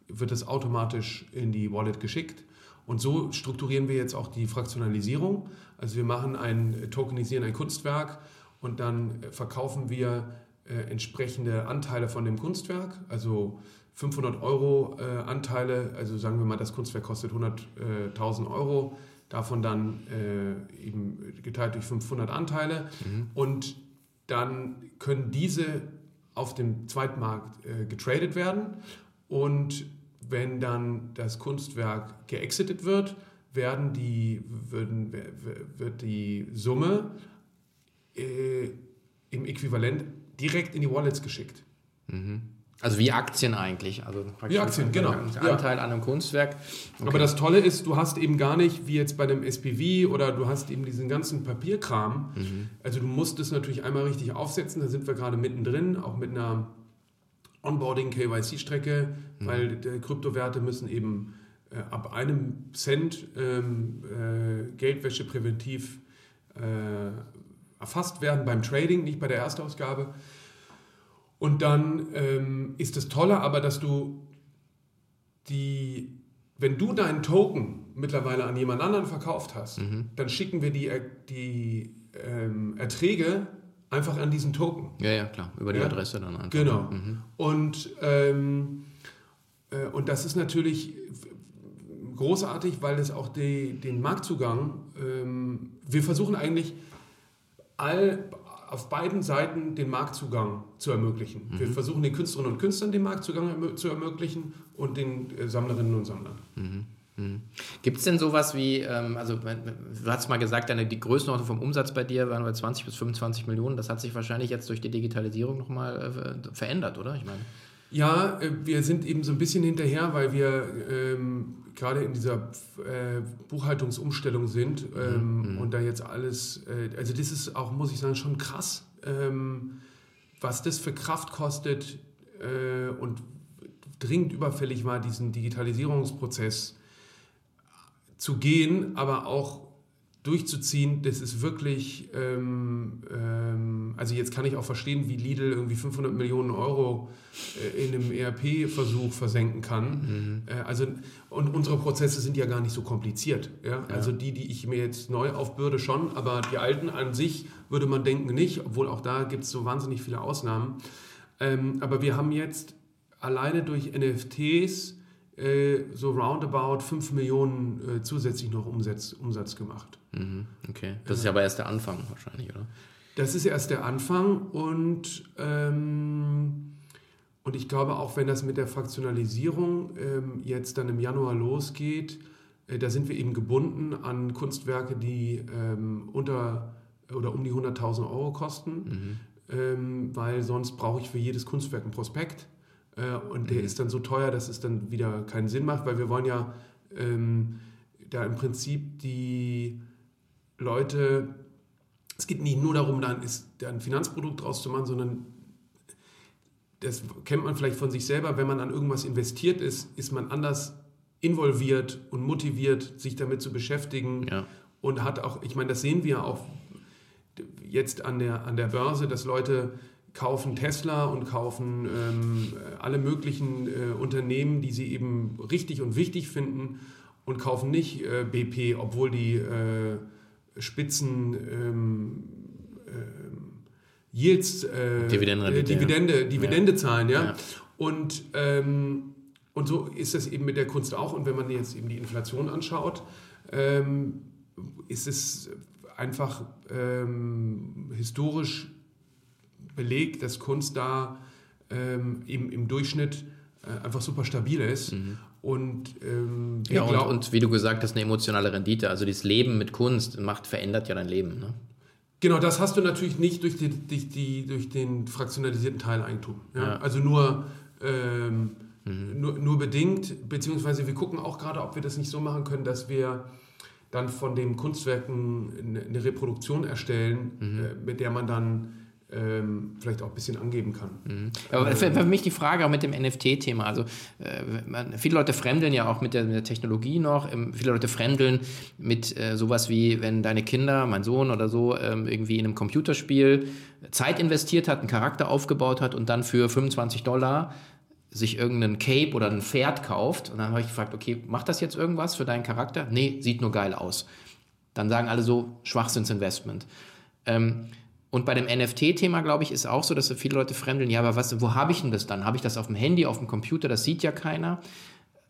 wird das automatisch in die Wallet geschickt. Und so strukturieren wir jetzt auch die Fraktionalisierung. Also wir machen ein, tokenisieren ein Kunstwerk und dann äh, verkaufen wir äh, entsprechende Anteile von dem Kunstwerk. Also 500 Euro äh, Anteile, also sagen wir mal, das Kunstwerk kostet 100.000 Euro, davon dann äh, eben geteilt durch 500 Anteile. Und dann können diese auf dem Zweitmarkt äh, getradet werden. Und wenn dann das Kunstwerk geexitet wird, werden die, würden, wird die Summe äh, im Äquivalent direkt in die Wallets geschickt. Also wie Aktien eigentlich. Also Wie Aktien, genau. Ein Ja. Anteil an einem Kunstwerk. Aber das Tolle ist, du hast eben gar nicht, wie jetzt bei dem SPV oder du hast eben diesen ganzen Papierkram. Also du musst es natürlich einmal richtig aufsetzen, da sind wir gerade mittendrin, auch mit einer Onboarding-KYC-Strecke, weil die Kryptowerte müssen eben äh, ab einem Cent ähm, äh, Geldwäsche präventiv äh, erfasst werden beim Trading, nicht bei der Erstausgabe. Und dann ähm, ist das Tolle aber, dass du die, wenn du deinen Token mittlerweile an jemand anderen verkauft hast, dann schicken wir die, Er- die ähm, Erträge einfach an diesen Token. Ja, ja, klar. Über die Ja. Adresse dann einfach. Genau. Und, ähm, äh, und das ist natürlich großartig, weil es auch die, den Marktzugang, ähm, wir versuchen eigentlich all, auf beiden Seiten den Marktzugang zu ermöglichen. Wir versuchen den Künstlerinnen und Künstlern den Marktzugang zu ermöglichen und den äh, Sammlerinnen und Sammlern. Gibt es denn sowas wie, ähm, also du hast mal gesagt, deine, die Größenordnung vom Umsatz bei dir waren bei 20 bis 25 Millionen. Das hat sich wahrscheinlich jetzt durch die Digitalisierung nochmal äh, verändert, oder? Ich meine, Ja, äh, wir sind eben so ein bisschen hinterher, weil wir ähm, gerade in dieser äh, Buchhaltungsumstellung sind ähm, und da jetzt alles, äh, also das ist auch, muss ich sagen, schon krass, ähm, was das für Kraft kostet äh, und dringend überfällig war, diesen Digitalisierungsprozess zu gehen, aber auch durchzuziehen, das ist wirklich, ähm, ähm, also jetzt kann ich auch verstehen, wie Lidl irgendwie 500 Millionen Euro äh, in einem ERP-Versuch versenken kann. Mhm. Äh, also, und unsere Prozesse sind ja gar nicht so kompliziert. Ja? ja? Also die, die ich mir jetzt neu aufbürde, schon, aber die alten an sich würde man denken nicht, obwohl auch da gibt es so wahnsinnig viele Ausnahmen. Ähm, aber wir haben jetzt alleine durch NFTs so roundabout 5 Millionen äh, zusätzlich noch Umsatz, Umsatz gemacht. Mhm, okay, das ist ja aber erst der Anfang wahrscheinlich, oder? Das ist erst der Anfang und, ähm, und ich glaube auch, wenn das mit der Fraktionalisierung ähm, jetzt dann im Januar losgeht, äh, da sind wir eben gebunden an Kunstwerke, die ähm, unter oder um die 100.000 Euro kosten, mhm. Ähm, weil sonst brauche ich für jedes Kunstwerk ein Prospekt. Äh, und der mhm. ist dann so teuer, dass es dann wieder keinen Sinn macht, weil wir wollen ja ähm, da im Prinzip die Leute, es geht nicht nur darum, dann ist da ein Finanzprodukt draus zu machen, sondern das kennt man vielleicht von sich selber, wenn man an irgendwas investiert ist, ist man anders involviert und motiviert, sich damit zu beschäftigen ja. und hat auch, ich meine, das sehen wir auch jetzt an der, an der Börse, dass Leute kaufen Tesla und kaufen ähm, alle möglichen äh, Unternehmen, die sie eben richtig und wichtig finden und kaufen nicht äh, BP, obwohl die äh, Spitzen ähm, ähm Yields, äh, Dividende, Dividende, Dividende ja. zahlen. Ja? ja. Und, ähm, und so ist das eben mit der Kunst auch. Und wenn man jetzt eben die Inflation anschaut, ähm, ist es einfach ähm, historisch belegt, dass Kunst da ähm, eben im Durchschnitt äh, einfach super stabil ist. Mhm. Und, ähm, ja, und, und, wie du gesagt hast, eine emotionale Rendite. Also das Leben mit Kunst macht, verändert ja dein Leben. Ne? Genau, das hast du natürlich nicht durch, die, durch, die, durch den fraktionalisierten Teileigentum. Ja? ja. Also nur, ähm, mhm. nur, nur bedingt, beziehungsweise wir gucken auch gerade, ob wir das nicht so machen können, dass wir dann von den Kunstwerken eine Reproduktion erstellen, mhm. äh, mit der man dann ähm, vielleicht auch ein bisschen angeben kann. Mhm. Aber für, für, mich die Frage auch mit dem NFT-Thema. Also äh, man, viele Leute fremdeln ja auch mit der, mit der Technologie noch. Ähm, viele Leute fremdeln mit äh, sowas wie, wenn deine Kinder, mein Sohn oder so, ähm, irgendwie in einem Computerspiel Zeit investiert hat, einen Charakter aufgebaut hat und dann für 25 Dollar sich irgendeinen Cape oder ein Pferd kauft. Und dann habe ich gefragt, okay, macht das jetzt irgendwas für deinen Charakter? Nee, sieht nur geil aus. Dann sagen alle so, Schwachsinnsinvestment. Ähm, und bei dem NFT-Thema, glaube ich, ist auch so, dass viele Leute fremdeln, ja, aber was, wo habe ich denn das dann? Habe ich das auf dem Handy, auf dem Computer? Das sieht ja keiner.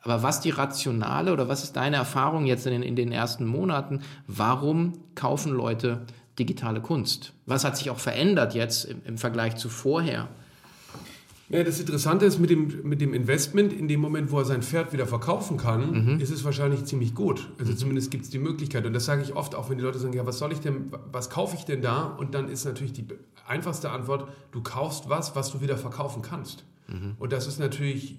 Aber was die rationale oder was ist deine Erfahrung jetzt in den, in den ersten Monaten? Warum kaufen Leute digitale Kunst? Was hat sich auch verändert jetzt im, im Vergleich zu vorher? Ja, das Interessante ist mit dem, mit dem Investment, in dem Moment, wo er sein Pferd wieder verkaufen kann, mhm. ist es wahrscheinlich ziemlich gut. Also mhm. zumindest gibt es die Möglichkeit. Und das sage ich oft auch, wenn die Leute sagen, ja, was soll ich denn, was kaufe ich denn da? Und dann ist natürlich die einfachste Antwort, du kaufst was, was du wieder verkaufen kannst. Mhm. Und das ist natürlich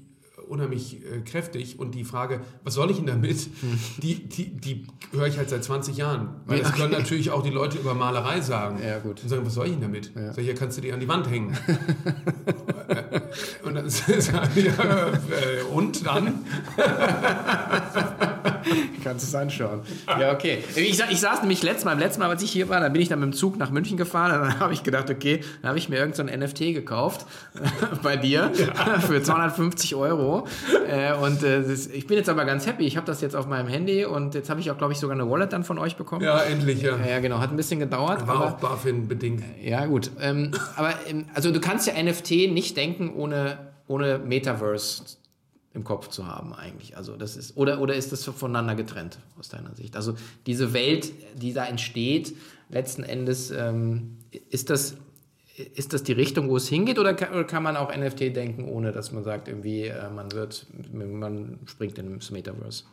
unheimlich äh, kräftig. Und die Frage, was soll ich denn damit, hm. die, die, die höre ich halt seit 20 Jahren. Weil das können natürlich auch die Leute über Malerei sagen. Ja, gut. Und sagen, was soll ich denn damit? Ja. So, hier kannst du die an die Wand hängen. und dann sagen die, äh, und dann? kannst es anschauen. Ja, okay. Ich, ich saß nämlich letztes Mal, beim letzten Mal, als ich hier war, dann bin ich dann mit dem Zug nach München gefahren. Dann habe ich gedacht, okay, dann habe ich mir irgendein so NFT gekauft bei dir ja. für 250 Euro. Äh, und äh, das, ich bin jetzt aber ganz happy. Ich habe das jetzt auf meinem Handy und jetzt habe ich auch, glaube ich, sogar eine Wallet dann von euch bekommen. Ja, endlich, ja. Ja, genau. Hat ein bisschen gedauert. War aber, auch BaFin bedingt. Ja, gut. Ähm, aber ähm, also du kannst ja NFT nicht denken ohne, ohne Metaverse im Kopf zu haben eigentlich. Also das ist oder oder ist das voneinander getrennt aus deiner Sicht? Also diese Welt, die da entsteht, letzten Endes ähm, ist das ist das die Richtung, wo es hingeht, oder kann, oder kann, man auch NFT denken, ohne dass man sagt, irgendwie äh, man wird, man springt in das Metaverse?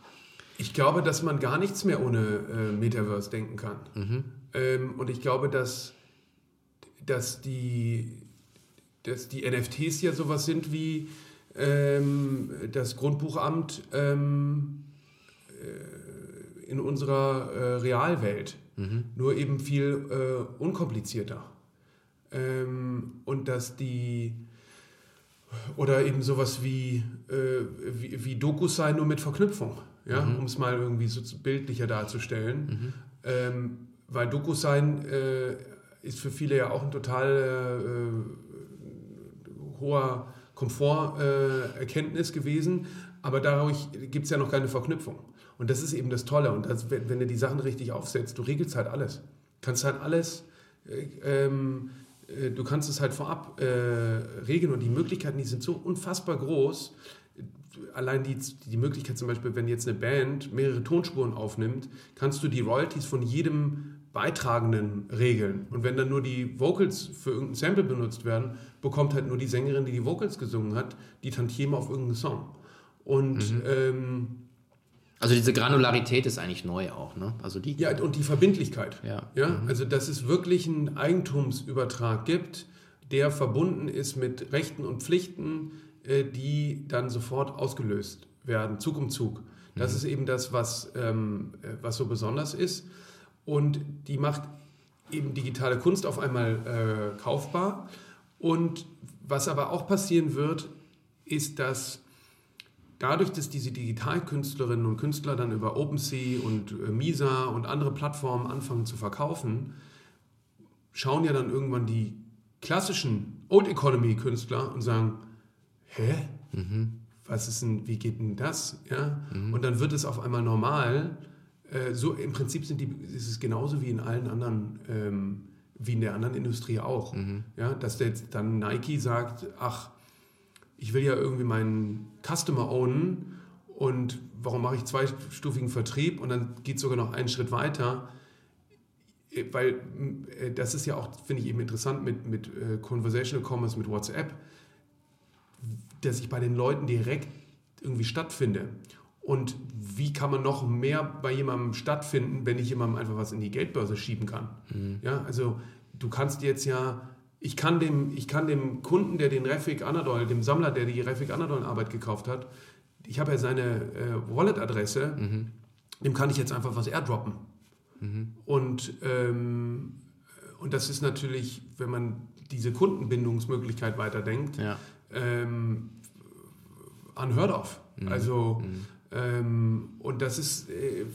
Ich glaube, dass man gar nichts mehr ohne äh, Metaverse denken kann. Mhm. Ähm, und ich glaube, dass, dass, die, dass die NFTs ja sowas sind wie ähm, das Grundbuchamt ähm, äh, in unserer äh, Realwelt. Mhm. Nur eben viel äh, unkomplizierter. Ähm, und dass die oder eben sowas wie, äh, wie, wie Dokus sein, nur mit Verknüpfung, ja? Mhm. um es mal irgendwie so bildlicher darzustellen. Mhm. Ähm, weil DocuSign äh, ist für viele ja auch ein total äh, hoher Komforterkenntnis äh, gewesen, aber dadurch gibt es ja noch keine Verknüpfung. Und das ist eben das Tolle. Und das, wenn, wenn, du die Sachen richtig aufsetzt, du regelst halt alles. Kannst halt alles, äh, ähm, äh, du kannst es halt vorab äh, regeln und die Möglichkeiten, die sind so unfassbar groß. Allein die, die Möglichkeit zum Beispiel, wenn jetzt eine Band mehrere Tonspuren aufnimmt, kannst du die Royalties von jedem Beitragenden regeln. Und wenn dann nur die Vocals für irgendein Sample benutzt werden, bekommt halt nur die Sängerin, die die Vocals gesungen hat, die Tantieme auf irgendeinen Song. Und mhm. ähm, also diese Granularität ist eigentlich neu auch, ne? Also die ja und die Verbindlichkeit. Ja. ja? Mhm. Also dass es wirklich einen Eigentumsübertrag gibt, der verbunden ist mit Rechten und Pflichten, äh, die dann sofort ausgelöst werden, Zug um Zug. Das mhm. ist eben das, was, ähm, äh, was so besonders ist. Und die macht eben digitale Kunst auf einmal äh, kaufbar. Und was aber auch passieren wird, ist, dass dadurch, dass diese Digitalkünstlerinnen und Künstler dann über OpenSea und äh, Misa und andere Plattformen anfangen zu verkaufen, schauen ja dann irgendwann die klassischen Old Economy Künstler und sagen, hä? Mhm. Was ist denn, wie geht denn das? Ja? Mhm. Und dann wird es auf einmal normal, äh, so im Prinzip sind die, ist es genauso wie in allen anderen, ähm, wie in der anderen Industrie auch. Mhm. Ja, dass jetzt dann Nike sagt, ach, ich will ja irgendwie meinen Customer ownen und warum mache ich zweistufigen Vertrieb und dann geht es sogar noch einen Schritt weiter. Äh, weil äh, das ist ja auch, finde ich eben interessant mit, mit Conversational Commerce, mit WhatsApp, dass ich bei den Leuten direkt irgendwie stattfinde. Und wie kann man noch mehr bei jemandem stattfinden, wenn ich jemandem einfach was in die Geldbörse schieben kann? Mhm. Ja, also du kannst jetzt ja, ich kann dem, ich kann dem Kunden, der den Refik Anadol, dem Sammler, der die Refik Anadol Arbeit gekauft hat, ich habe ja seine äh, Wallet-Adresse, mhm. dem kann ich jetzt einfach was airdroppen. Mhm. Und, ähm, und das ist natürlich, wenn man diese Kundenbindungsmöglichkeit weiterdenkt, ja. ähm, unheard of. Mhm. Also mhm. Ähm, und das ist äh,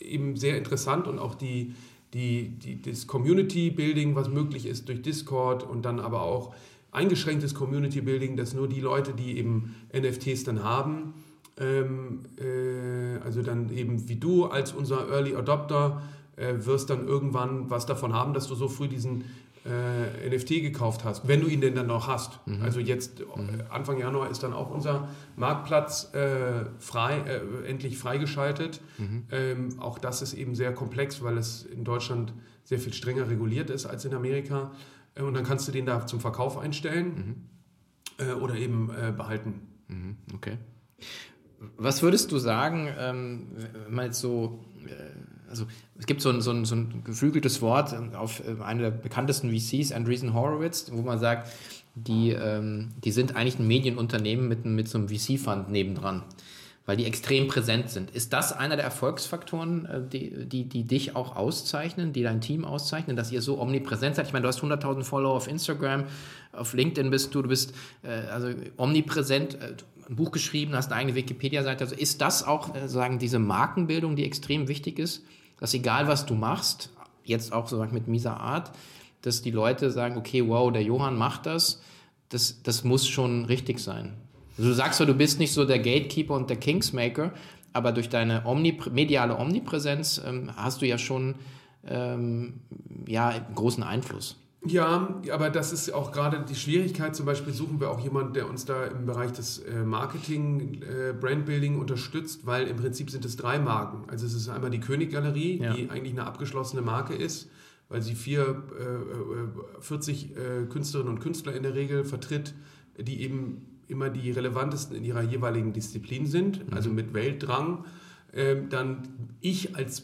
eben sehr interessant und auch die, die, die, das Community-Building, was möglich ist durch Discord und dann aber auch eingeschränktes Community-Building, dass nur die Leute, die eben NFTs dann haben, ähm, äh, also dann eben wie du als unser Early Adopter, äh, wirst dann irgendwann was davon haben, dass du so früh diesen äh, NFT gekauft hast, wenn du ihn denn dann noch hast. Mhm. Also jetzt mhm. Anfang Januar ist dann auch unser Marktplatz äh, frei, äh, endlich freigeschaltet. Mhm. Ähm, auch das ist eben sehr komplex, weil es in Deutschland sehr viel strenger reguliert ist als in Amerika. Äh, und dann kannst du den da zum Verkauf einstellen mhm. äh, oder eben äh, behalten. Mhm. Okay. Was würdest du sagen, ähm, jetzt so also es gibt so ein, so ein, so ein geflügeltes Wort auf äh, einer der bekanntesten VCs, Andreessen Horowitz, wo man sagt, die, ähm, die sind eigentlich ein Medienunternehmen mit, mit so einem VC-Fund nebendran, weil die extrem präsent sind. Ist das einer der Erfolgsfaktoren, äh, die, die, die dich auch auszeichnen, die dein Team auszeichnen, dass ihr so omnipräsent seid? Ich meine, du hast 100.000 Follower auf Instagram, auf LinkedIn bist du, du bist äh, also omnipräsent, äh, ein Buch geschrieben, hast eine eigene Wikipedia-Seite. Also ist das auch, äh, sagen, diese Markenbildung, die extrem wichtig ist? dass egal was du machst, jetzt auch so mit Misa Art, dass die Leute sagen, okay, wow, der Johann macht das, das, das muss schon richtig sein. Also du sagst so, du bist nicht so der Gatekeeper und der Kingsmaker, aber durch deine Omnipr mediale Omnipräsenz ähm, hast du ja schon ähm, ja, großen Einfluss. Ja, aber das ist auch gerade die Schwierigkeit. Zum Beispiel suchen wir auch jemanden, der uns da im Bereich des äh, Marketing, äh, Brandbuilding unterstützt, weil im Prinzip sind es drei Marken. Also es ist einmal die Königgalerie, ja. die eigentlich eine abgeschlossene Marke ist, weil sie vier, äh, 40 äh, äh, Künstlerinnen und Künstler in der Regel vertritt, die eben immer die relevantesten in ihrer jeweiligen Disziplin sind, mhm. also mit Weltdrang. Ähm, dann ich als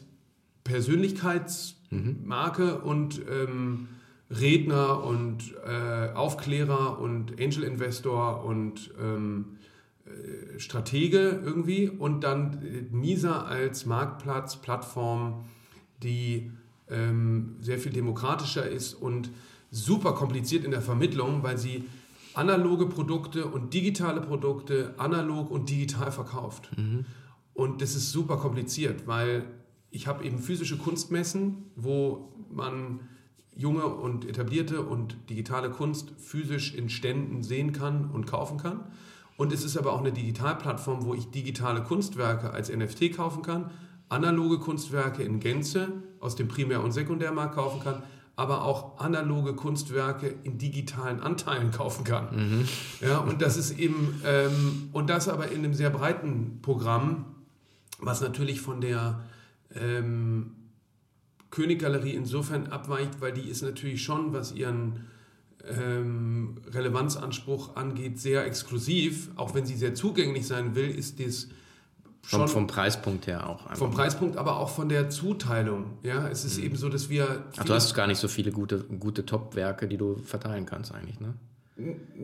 Persönlichkeitsmarke mhm. und ähm, Redner und äh, Aufklärer und Angel Investor und ähm, äh, Stratege irgendwie und dann äh, Misa als Marktplatz, Plattform, die ähm, sehr viel demokratischer ist und super kompliziert in der Vermittlung, weil sie analoge Produkte und digitale Produkte analog und digital verkauft. Mhm. Und das ist super kompliziert, weil ich habe eben physische Kunstmessen, wo man junge und etablierte und digitale Kunst physisch in Ständen sehen kann und kaufen kann. Und es ist aber auch eine Digitalplattform, wo ich digitale Kunstwerke als NFT kaufen kann, analoge Kunstwerke in Gänze aus dem Primär- und Sekundärmarkt kaufen kann, aber auch analoge Kunstwerke in digitalen Anteilen kaufen kann. Mhm. Ja, und das ist eben, ähm, und das aber in einem sehr breiten Programm, was natürlich von der ähm, Königgalerie insofern abweicht, weil die ist natürlich schon, was ihren ähm, Relevanzanspruch angeht, sehr exklusiv. Auch wenn sie sehr zugänglich sein will, ist das schon vom, vom Preispunkt her auch. Vom Preispunkt, aber auch von der Zuteilung. Ja, es ist mhm. eben so, dass wir. Ach, du hast gar nicht so viele gute, gute Top-Werke, die du verteilen kannst eigentlich, ne?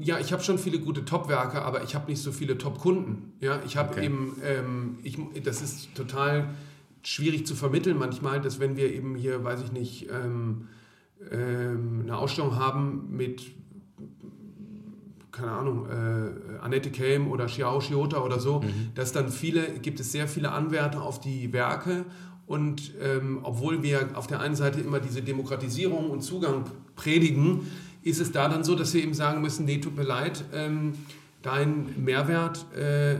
Ja, ich habe schon viele gute Top-Werke, aber ich habe nicht so viele Top-Kunden. Ja, ich habe okay. eben, ähm, ich, das ist total schwierig zu vermitteln manchmal, dass wenn wir eben hier, weiß ich nicht, ähm, ähm, eine Ausstellung haben mit, keine Ahnung, äh, Annette Kelm oder Xiao Shiota oder so, mhm. dass dann viele, gibt es sehr viele Anwärter auf die Werke und ähm, obwohl wir auf der einen Seite immer diese Demokratisierung und Zugang predigen, ist es da dann so, dass wir eben sagen müssen, nee, tut mir leid, ähm, dein Mehrwert äh,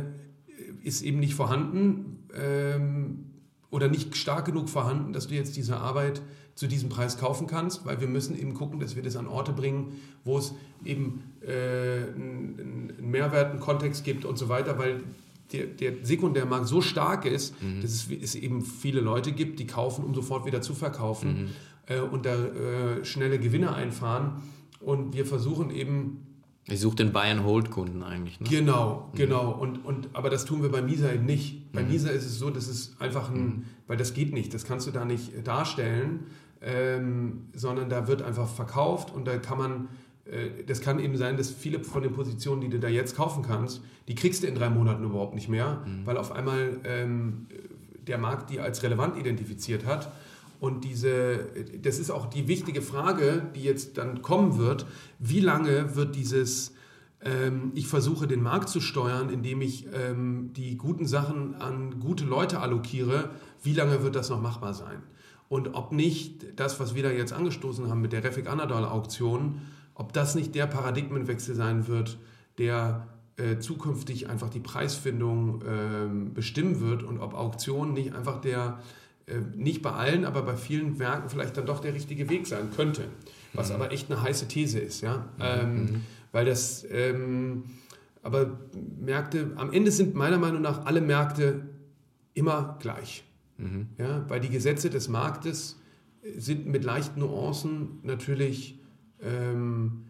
ist eben nicht vorhanden. Ähm, oder nicht stark genug vorhanden, dass du jetzt diese Arbeit zu diesem Preis kaufen kannst, weil wir müssen eben gucken, dass wir das an Orte bringen, wo es eben äh, einen Mehrwert, einen Kontext gibt und so weiter, weil der, der Sekundärmarkt so stark ist, mhm. dass es, es, eben viele Leute gibt, die kaufen, um sofort wieder zu verkaufen mhm. äh, und da äh, schnelle Gewinne einfahren. Und wir versuchen eben ich suche den Buy-and-Hold-Kunden eigentlich. Ne? Genau, mhm. genau. Und, und, aber das tun wir bei Misa eben nicht. Bei mhm. Misa ist es so, dass es einfach ein, mhm. weil das geht nicht, das kannst du da nicht äh, darstellen, ähm, sondern da wird einfach verkauft und da kann man, äh, das kann eben sein, dass viele von den Positionen, die du da jetzt kaufen kannst, die kriegst du in drei Monaten überhaupt nicht mehr, mhm. weil auf einmal ähm, der Markt die als relevant identifiziert hat. Und diese, das ist auch die wichtige Frage, die jetzt dann kommen wird. Wie lange wird dieses, ähm, ich versuche den Markt zu steuern, indem ich ähm, die guten Sachen an gute Leute allokiere, wie lange wird das noch machbar sein? Und ob nicht das, was wir da jetzt angestoßen haben mit der Refik Anadol Auktion, ob das nicht der Paradigmenwechsel sein wird, der äh, zukünftig einfach die Preisfindung äh, bestimmen wird und ob Auktionen nicht einfach der nicht bei allen, aber bei vielen Werken vielleicht dann doch der richtige Weg sein könnte. Was mhm. aber echt eine heiße These ist, ja. Mhm. Ähm, mhm. weil das, ähm, aber Märkte, am Ende sind meiner Meinung nach alle Märkte immer gleich. Mhm. Ja, weil die Gesetze des Marktes sind mit leichten Nuancen natürlich ähm,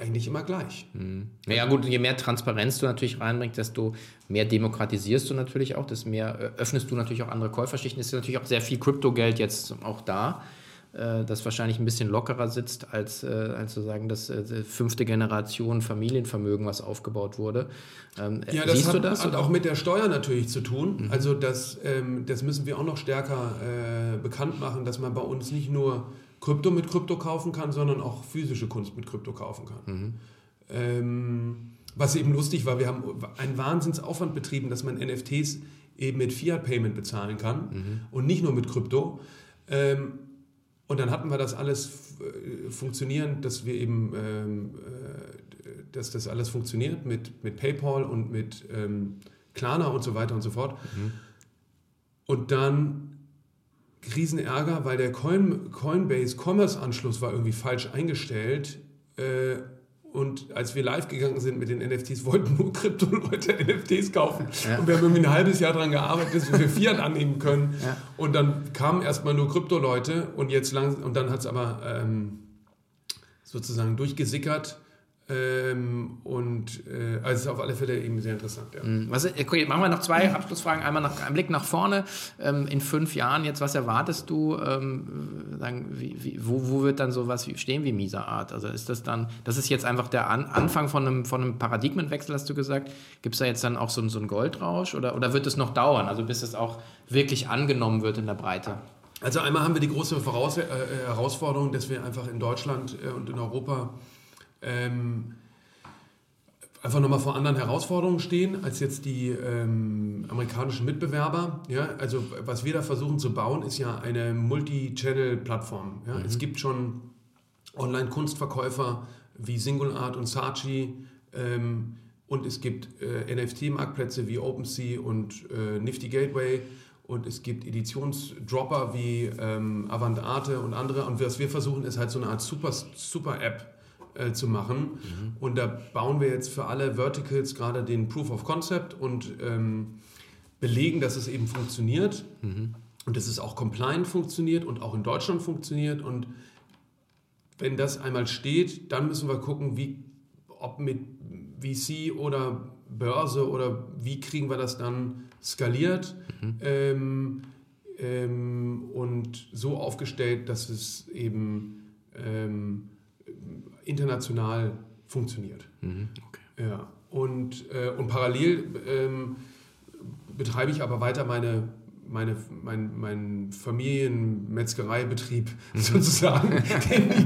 eigentlich immer gleich. Mhm. Ja gut, je mehr Transparenz du natürlich reinbringst, desto mehr demokratisierst du natürlich auch, desto mehr äh, öffnest du natürlich auch andere Käuferschichten. Es ist natürlich auch sehr viel Kryptogeld jetzt auch da, äh, das wahrscheinlich ein bisschen lockerer sitzt als, äh, als sozusagen das fünfte Generation Familienvermögen, was aufgebaut wurde. Ähm, ja, das hat, das, hat auch mit der Steuer natürlich zu tun. Mhm. Also das, ähm, das müssen wir auch noch stärker bekannt machen, dass man bei uns nicht nur Krypto mit Krypto kaufen kann, sondern auch physische Kunst mit Krypto kaufen kann. Mhm. Ähm, was eben lustig war, wir haben einen Wahnsinnsaufwand betrieben, dass man NFTs eben mit Fiat-Payment bezahlen kann mhm. und nicht nur mit Krypto. Ähm, und dann hatten wir das alles äh, funktionieren, dass wir eben, ähm, äh, dass das alles funktioniert mit, mit PayPal und mit ähm, Klarna und so weiter und so fort. Mhm. Und dann Riesenärger, weil der Coin, Coinbase Commerce Anschluss war irgendwie falsch eingestellt. Äh, und als wir live gegangen sind mit den NFTs, wollten nur Krypto-Leute NFTs kaufen. Ja. Und wir haben irgendwie ein halbes Jahr daran gearbeitet, dass wir Fiat annehmen können. Ja. Und dann kamen erstmal nur Krypto-Leute und jetzt lang, und dann hat es aber ähm, sozusagen durchgesickert ähm, und äh, also es ist auf alle Fälle eben sehr interessant. Ja. Mhm. Was, okay, machen wir noch zwei Abschlussfragen. Einmal noch ein Blick nach vorne. Ähm, in fünf Jahren jetzt, was erwartest du? Ähm, sagen, wie, wie, wo, wo wird dann sowas stehen wie Misa Art? Also ist das dann, das ist jetzt einfach der An Anfang von einem, von einem Paradigmenwechsel, hast du gesagt. Gibt es da jetzt dann auch so, so einen Goldrausch oder, oder wird es noch dauern? Also bis es auch wirklich angenommen wird in der Breite? Also einmal haben wir die große Voraus äh, Herausforderung, dass wir einfach in Deutschland äh, und in Europa ähm, einfach nochmal vor anderen Herausforderungen stehen als jetzt die ähm, amerikanischen Mitbewerber. Ja? Also was wir da versuchen zu bauen, ist ja eine Multi-Channel-Plattform. Ja? Mhm. Es gibt schon Online-Kunstverkäufer wie Singular und Saatchi ähm, und es gibt äh, NFT-Marktplätze wie OpenSea und äh, Nifty Gateway und es gibt Editionsdropper wie ähm, Avantarte und andere. Und was wir versuchen, ist halt so eine Art Super-App Super äh, zu machen. Mhm. Und da bauen wir jetzt für alle Verticals gerade den Proof of Concept und ähm, belegen, dass es eben funktioniert. Mhm. Und dass es auch compliant funktioniert und auch in Deutschland funktioniert. Und wenn das einmal steht, dann müssen wir gucken, wie, ob mit VC oder Börse oder wie kriegen wir das dann skaliert mhm. ähm, ähm, und so aufgestellt, dass es eben ähm, international funktioniert. Mhm. Okay. Ja. Und, äh, und parallel ähm, betreibe ich aber weiter meine meine, mein, mein Familienmetzgereibetrieb mhm. sozusagen,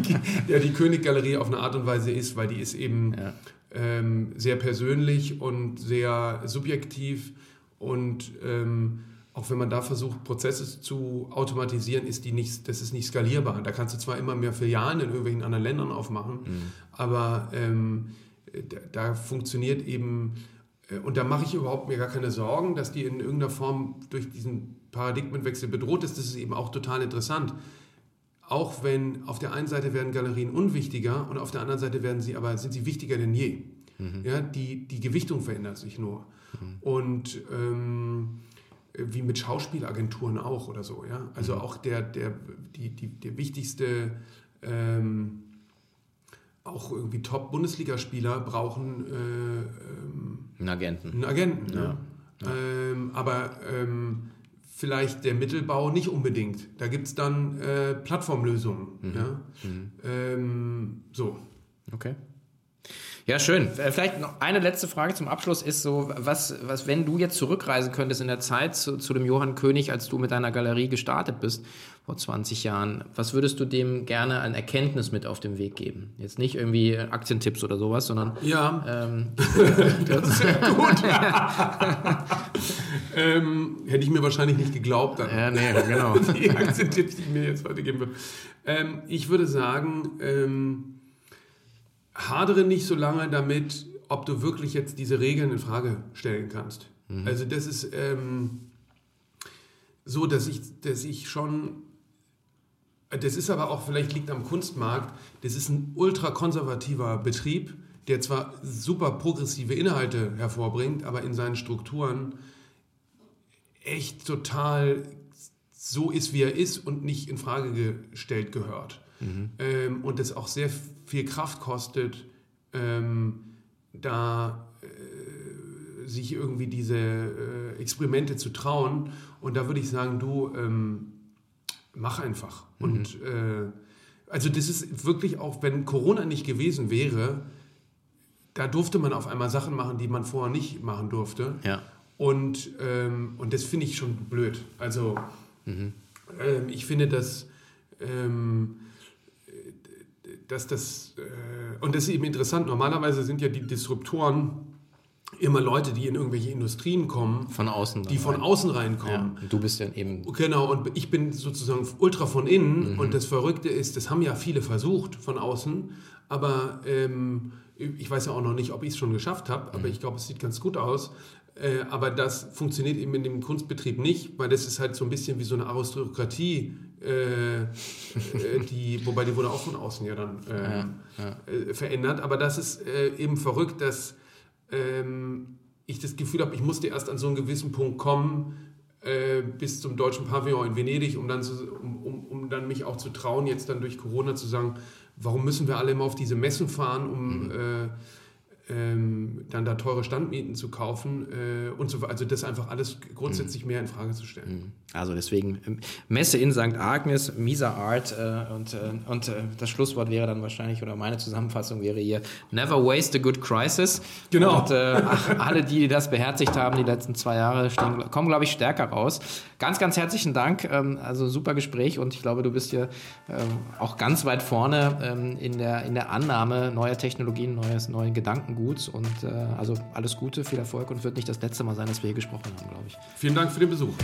die, der die Königgalerie auf eine Art und Weise ist, weil die ist eben ja. ähm, sehr persönlich und sehr subjektiv und ähm, auch wenn man da versucht, Prozesse zu automatisieren, ist die nicht, das ist nicht skalierbar. Da kannst du zwar immer mehr Filialen in irgendwelchen anderen Ländern aufmachen, mhm. aber ähm, da, da, funktioniert eben äh, und da mache ich überhaupt mir gar keine Sorgen, dass die in irgendeiner Form durch diesen Paradigmenwechsel bedroht ist. Das ist eben auch total interessant. Auch wenn auf der einen Seite werden Galerien unwichtiger und auf der anderen Seite werden sie aber sind sie wichtiger denn je. Mhm. Ja, die, die Gewichtung verändert sich nur. Mhm. Und ähm, wie mit Schauspielagenturen auch oder so. Ja? Also mhm. auch der, der, die, die, der wichtigste ähm, auch irgendwie Top-Bundesligaspieler brauchen äh, ähm, einen Agenten. Einen Agenten, ja. ja. ja. Ähm, aber ähm, vielleicht der Mittelbau nicht unbedingt. Da gibt es dann äh, Plattformlösungen. Mhm. Ja? Mhm. Ähm, so. Okay. Ja, schön. Äh, vielleicht noch eine letzte Frage zum Abschluss ist so, was, was wenn du jetzt zurückreisen könntest in der Zeit zu, zu dem Johann König, als du mit deiner Galerie gestartet bist, vor 20 Jahren, was würdest du dem gerne an Erkenntnis mit auf den Weg geben? Jetzt nicht irgendwie Aktientipps oder sowas, sondern... Ja, ähm, das ist sehr gut. ähm, hätte ich mir wahrscheinlich nicht geglaubt. Dann. Ja, nee, genau. Die Aktientipps, die ich mir jetzt heute geben würde. Ähm, ich würde sagen... Hadere nicht so lange damit, ob du wirklich jetzt diese Regeln in Frage stellen kannst. Mhm. Also das ist ähm, so, dass ich, dass ich schon, das ist aber auch, vielleicht liegt am Kunstmarkt, das ist ein ultrakonservativer Betrieb, der zwar super progressive Inhalte hervorbringt, aber in seinen Strukturen echt total so ist, wie er ist und nicht in Frage gestellt gehört. Mhm. Ähm, und das auch sehr viel Kraft kostet, ähm, da äh, sich irgendwie diese äh, Experimente zu trauen. Und da würde ich sagen, du ähm, mach einfach. Mhm. Und äh, also das ist wirklich auch, wenn Corona nicht gewesen wäre, da durfte man auf einmal Sachen machen, die man vorher nicht machen durfte. Ja. Und, ähm, und das finde ich schon blöd. Also mhm. ähm, ich finde, dass ähm, dass das, äh, und das ist eben interessant, normalerweise sind ja die Disruptoren immer Leute, die in irgendwelche Industrien kommen. Von außen. Die von rein. außen reinkommen. Ja, und du bist ja eben. Genau, und ich bin sozusagen ultra von innen. Mhm. Und das Verrückte ist, das haben ja viele versucht von außen. Aber ähm, ich weiß ja auch noch nicht, ob ich es schon geschafft habe. Aber mhm. ich glaube, es sieht ganz gut aus. Äh, aber das funktioniert eben in dem Kunstbetrieb nicht, weil das ist halt so ein bisschen wie so eine Aristokratie äh, äh, die, wobei die wurde auch von außen ja dann äh, ja, verändert. Aber das ist äh, eben verrückt, dass ähm, ich das Gefühl habe, ich musste erst an so einen gewissen Punkt kommen, bis zum deutschen Pavillon in Venedig, um dann, zu, um, um, um, dann mich auch zu trauen, jetzt dann durch Corona zu sagen, warum müssen wir alle immer auf diese Messen fahren, um... Mhm ähm, dann da teure Standmieten zu kaufen äh, und so also das einfach alles grundsätzlich mhm. mehr in Frage zu stellen. Mhm. Also deswegen ähm, Messe in St. Agnes, Misa Art äh, und, äh, und äh, das Schlusswort wäre dann wahrscheinlich oder meine Zusammenfassung wäre hier Never waste a good crisis. Genau. Und äh, alle, die das beherzigt haben, die letzten zwei Jahre, stehen, kommen glaube ich stärker raus. Ganz, ganz herzlichen Dank. Ähm, also super Gespräch und ich glaube, du bist hier ähm, auch ganz weit vorne ähm, in der in der Annahme neuer Technologien, neues neue Gedanken Gedankenguts. Und äh, also alles Gute, viel Erfolg und wird nicht das letzte Mal sein, dass wir hier gesprochen haben, glaube ich. Vielen Dank für den Besuch.